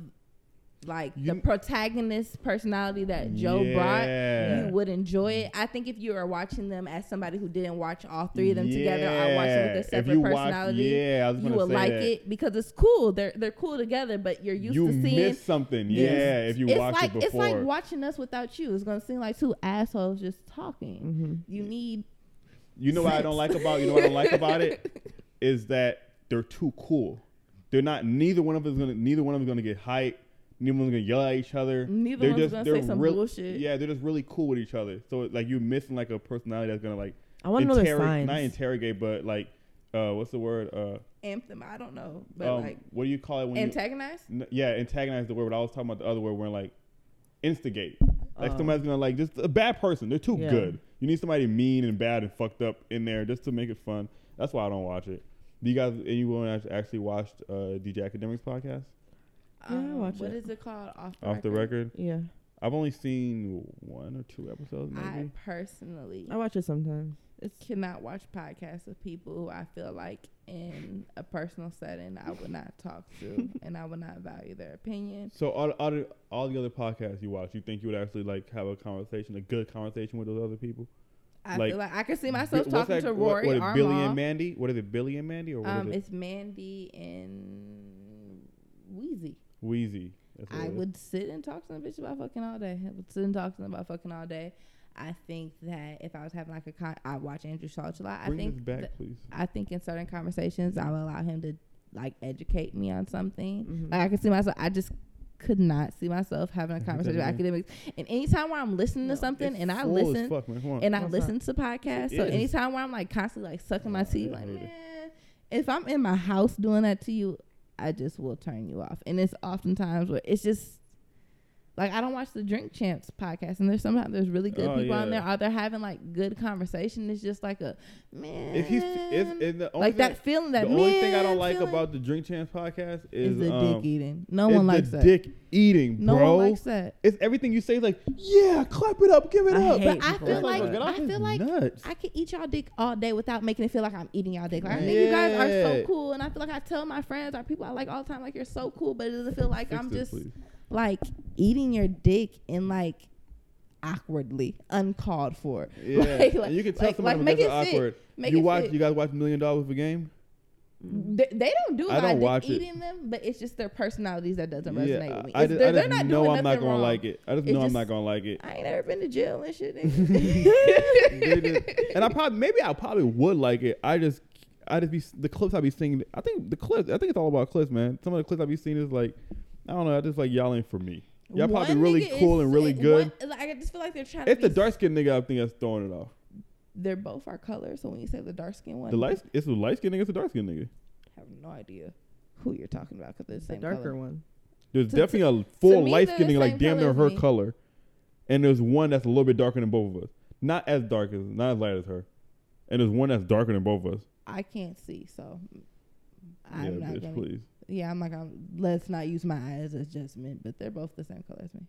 C: like the protagonist personality that Joe brought, you would enjoy it. I think if you are watching them as somebody who didn't watch all three of them together or watch them with a separate
B: you watch-
C: personality,
B: yeah, I was
C: you
B: gonna
C: will
B: say
C: like
B: that.
C: it because it's cool. They're they're cool together, but you're used
B: you
C: to seeing
B: miss something.
C: Yes.
B: Yeah, if you
C: it's
B: watch
C: like
B: it before.
C: it's like watching us without you. It's gonna seem like two assholes just talking.
A: hmm
C: You need
B: You know what I don't like about you know what I don't like about it is that they're too cool. They're not. Neither one of us is gonna. Neither one of them is gonna get hype. Neither one's gonna yell at each other.
C: neither
B: they're
C: one's
B: just.
C: gonna
B: they're
C: say some
B: real-
C: bullshit.
B: Yeah, they're just really cool with each other. So like you're missing like a personality that's gonna like
A: I want to know their signs.
B: not interrogate, but like uh, what's the word? Uh,
C: Amp them. I don't know, but
B: um,
C: like
B: what do you call it when you?
C: antagonize.
B: N- yeah, antagonize the word, but I was talking about the other word where like instigate. Like
A: Oh.
B: somebody's gonna like just a bad person. They're too
A: Yeah.
B: good. You need somebody mean and bad and fucked up in there just to make it fun. That's why I don't watch it. Do you guys anyone actually watched uh, DJ Akademiks podcast
A: Yeah, I watch
C: What
A: it.
C: is it called? Off the
B: off the record?
A: Yeah,
B: I've only seen one or two episodes
C: I
B: maybe.
C: personally
A: I watch it sometimes. It's
C: cannot watch podcasts of people who I feel like in a personal setting I would not talk to and I would not value their opinion.
B: So all, all, the, all the other podcasts you watch, you think you would actually like have a conversation, a good conversation with those other people?
C: I
B: Like,
C: feel like I could see myself talking
B: that-
C: to Rory
B: what,
C: or
B: Billy and Mandy? What is it, Billy and Mandy or what
C: Um,
B: is it?
C: it's Mandy and Wheezy.
B: Wheezy.
C: I would sit and talk to the bitch about fucking all day. I would sit and talk to them about fucking all day. I think that if I was having like a con, I watch Andrew Schulz a lot. I
B: Bring
C: think
B: this back,
C: that-
B: please.
C: I think in certain conversations I'll allow him to like educate me on something.
A: Mhm.
C: Like I can see myself. I just could not see myself having a conversation with
B: that again.
C: Akademiks. And anytime where I'm listening
A: No,
C: to something and I listen
B: fuck, on.
C: and I
A: What's
C: listen to podcasts,
B: It
C: so
B: is.
C: anytime where I'm like constantly like sucking my teeth, like man, if I'm in my house doing that to you, I just will turn you off. And it's oftentimes where it's just like I don't watch the Drink Champs podcast, and there's sometimes there's really good
B: Oh,
C: people on there. Are they having like good conversation? It's just like a man.
B: if he's if, if the only
C: like
B: thing,
C: that feeling that
B: the only thing I don't like about the Drink Champs podcast is,
C: is the
B: um,
C: dick eating. No one likes
B: the
C: that.
B: dick eating,
C: no one likes that.
B: it's everything you say. Like, yeah, clap it up, give it
A: I
B: up.
C: But I feel
A: like
C: like
A: that.
B: Get off
C: I feel like
B: nuts.
C: I could eat y'all dick all day without making it feel like I'm eating y'all dick. Like I think you guys are so cool, and I feel like I tell my friends or people I like all the time, like you're so cool, but it doesn't feel like
B: Fix
C: I'm
B: this,
C: just
B: please.
C: Like eating your dick in like awkwardly, uncalled for.
B: Yeah,
C: Like- like-
B: and you can tell
C: like-
B: somebody
C: like, make it fit.
B: awkward.
C: Make
B: you
C: it
B: watch,
C: fit.
B: you guys watch Million Dollars of a game.
C: They, they don't do
B: I don't watch it.
C: eating them, but it's just their personalities that doesn't resonate
B: Yeah,
C: with me.
B: I
C: It's-
B: just,
C: they're,
B: I just
C: not
B: know I'm not gonna
C: wrong.
B: like it. I just
C: It's
B: know I'm not gonna like it.
C: I ain't ever been to jail and shit.
B: And I probably maybe I probably would like it. I just I just be the clips I be seeing. I think the clips. I think it's all about clips, man. Some of the clips I be seeing is like I don't know. I just like y'all yelling for me. Y'all probably really cool and really good.
C: one- like I just feel like they're trying
B: It's
C: to.
B: the dark skinned nigga I think that's throwing it off.
C: They're both our color, So when you say the dark skin one,
B: The light, it's a light skinned nigga, it's the dark skinned nigga.
C: I have no idea who you're talking about because they're the
A: The
C: same
A: darker
C: color.
A: one.
B: There's
C: To-
B: definitely a full light
C: they're
B: skinned nigga, like damn near
C: color
B: her
C: me.
B: color, and there's one that's a little bit darker than both of us. Not as dark as, not as light as her, and there's one that's darker than both of us.
C: I can't see, so I'm
B: yeah,
C: not
B: bitch,
C: gonna.
B: please.
C: Yeah, I'm like, gonna. Let's not use my eyes as judgment, but they're both the same color as me.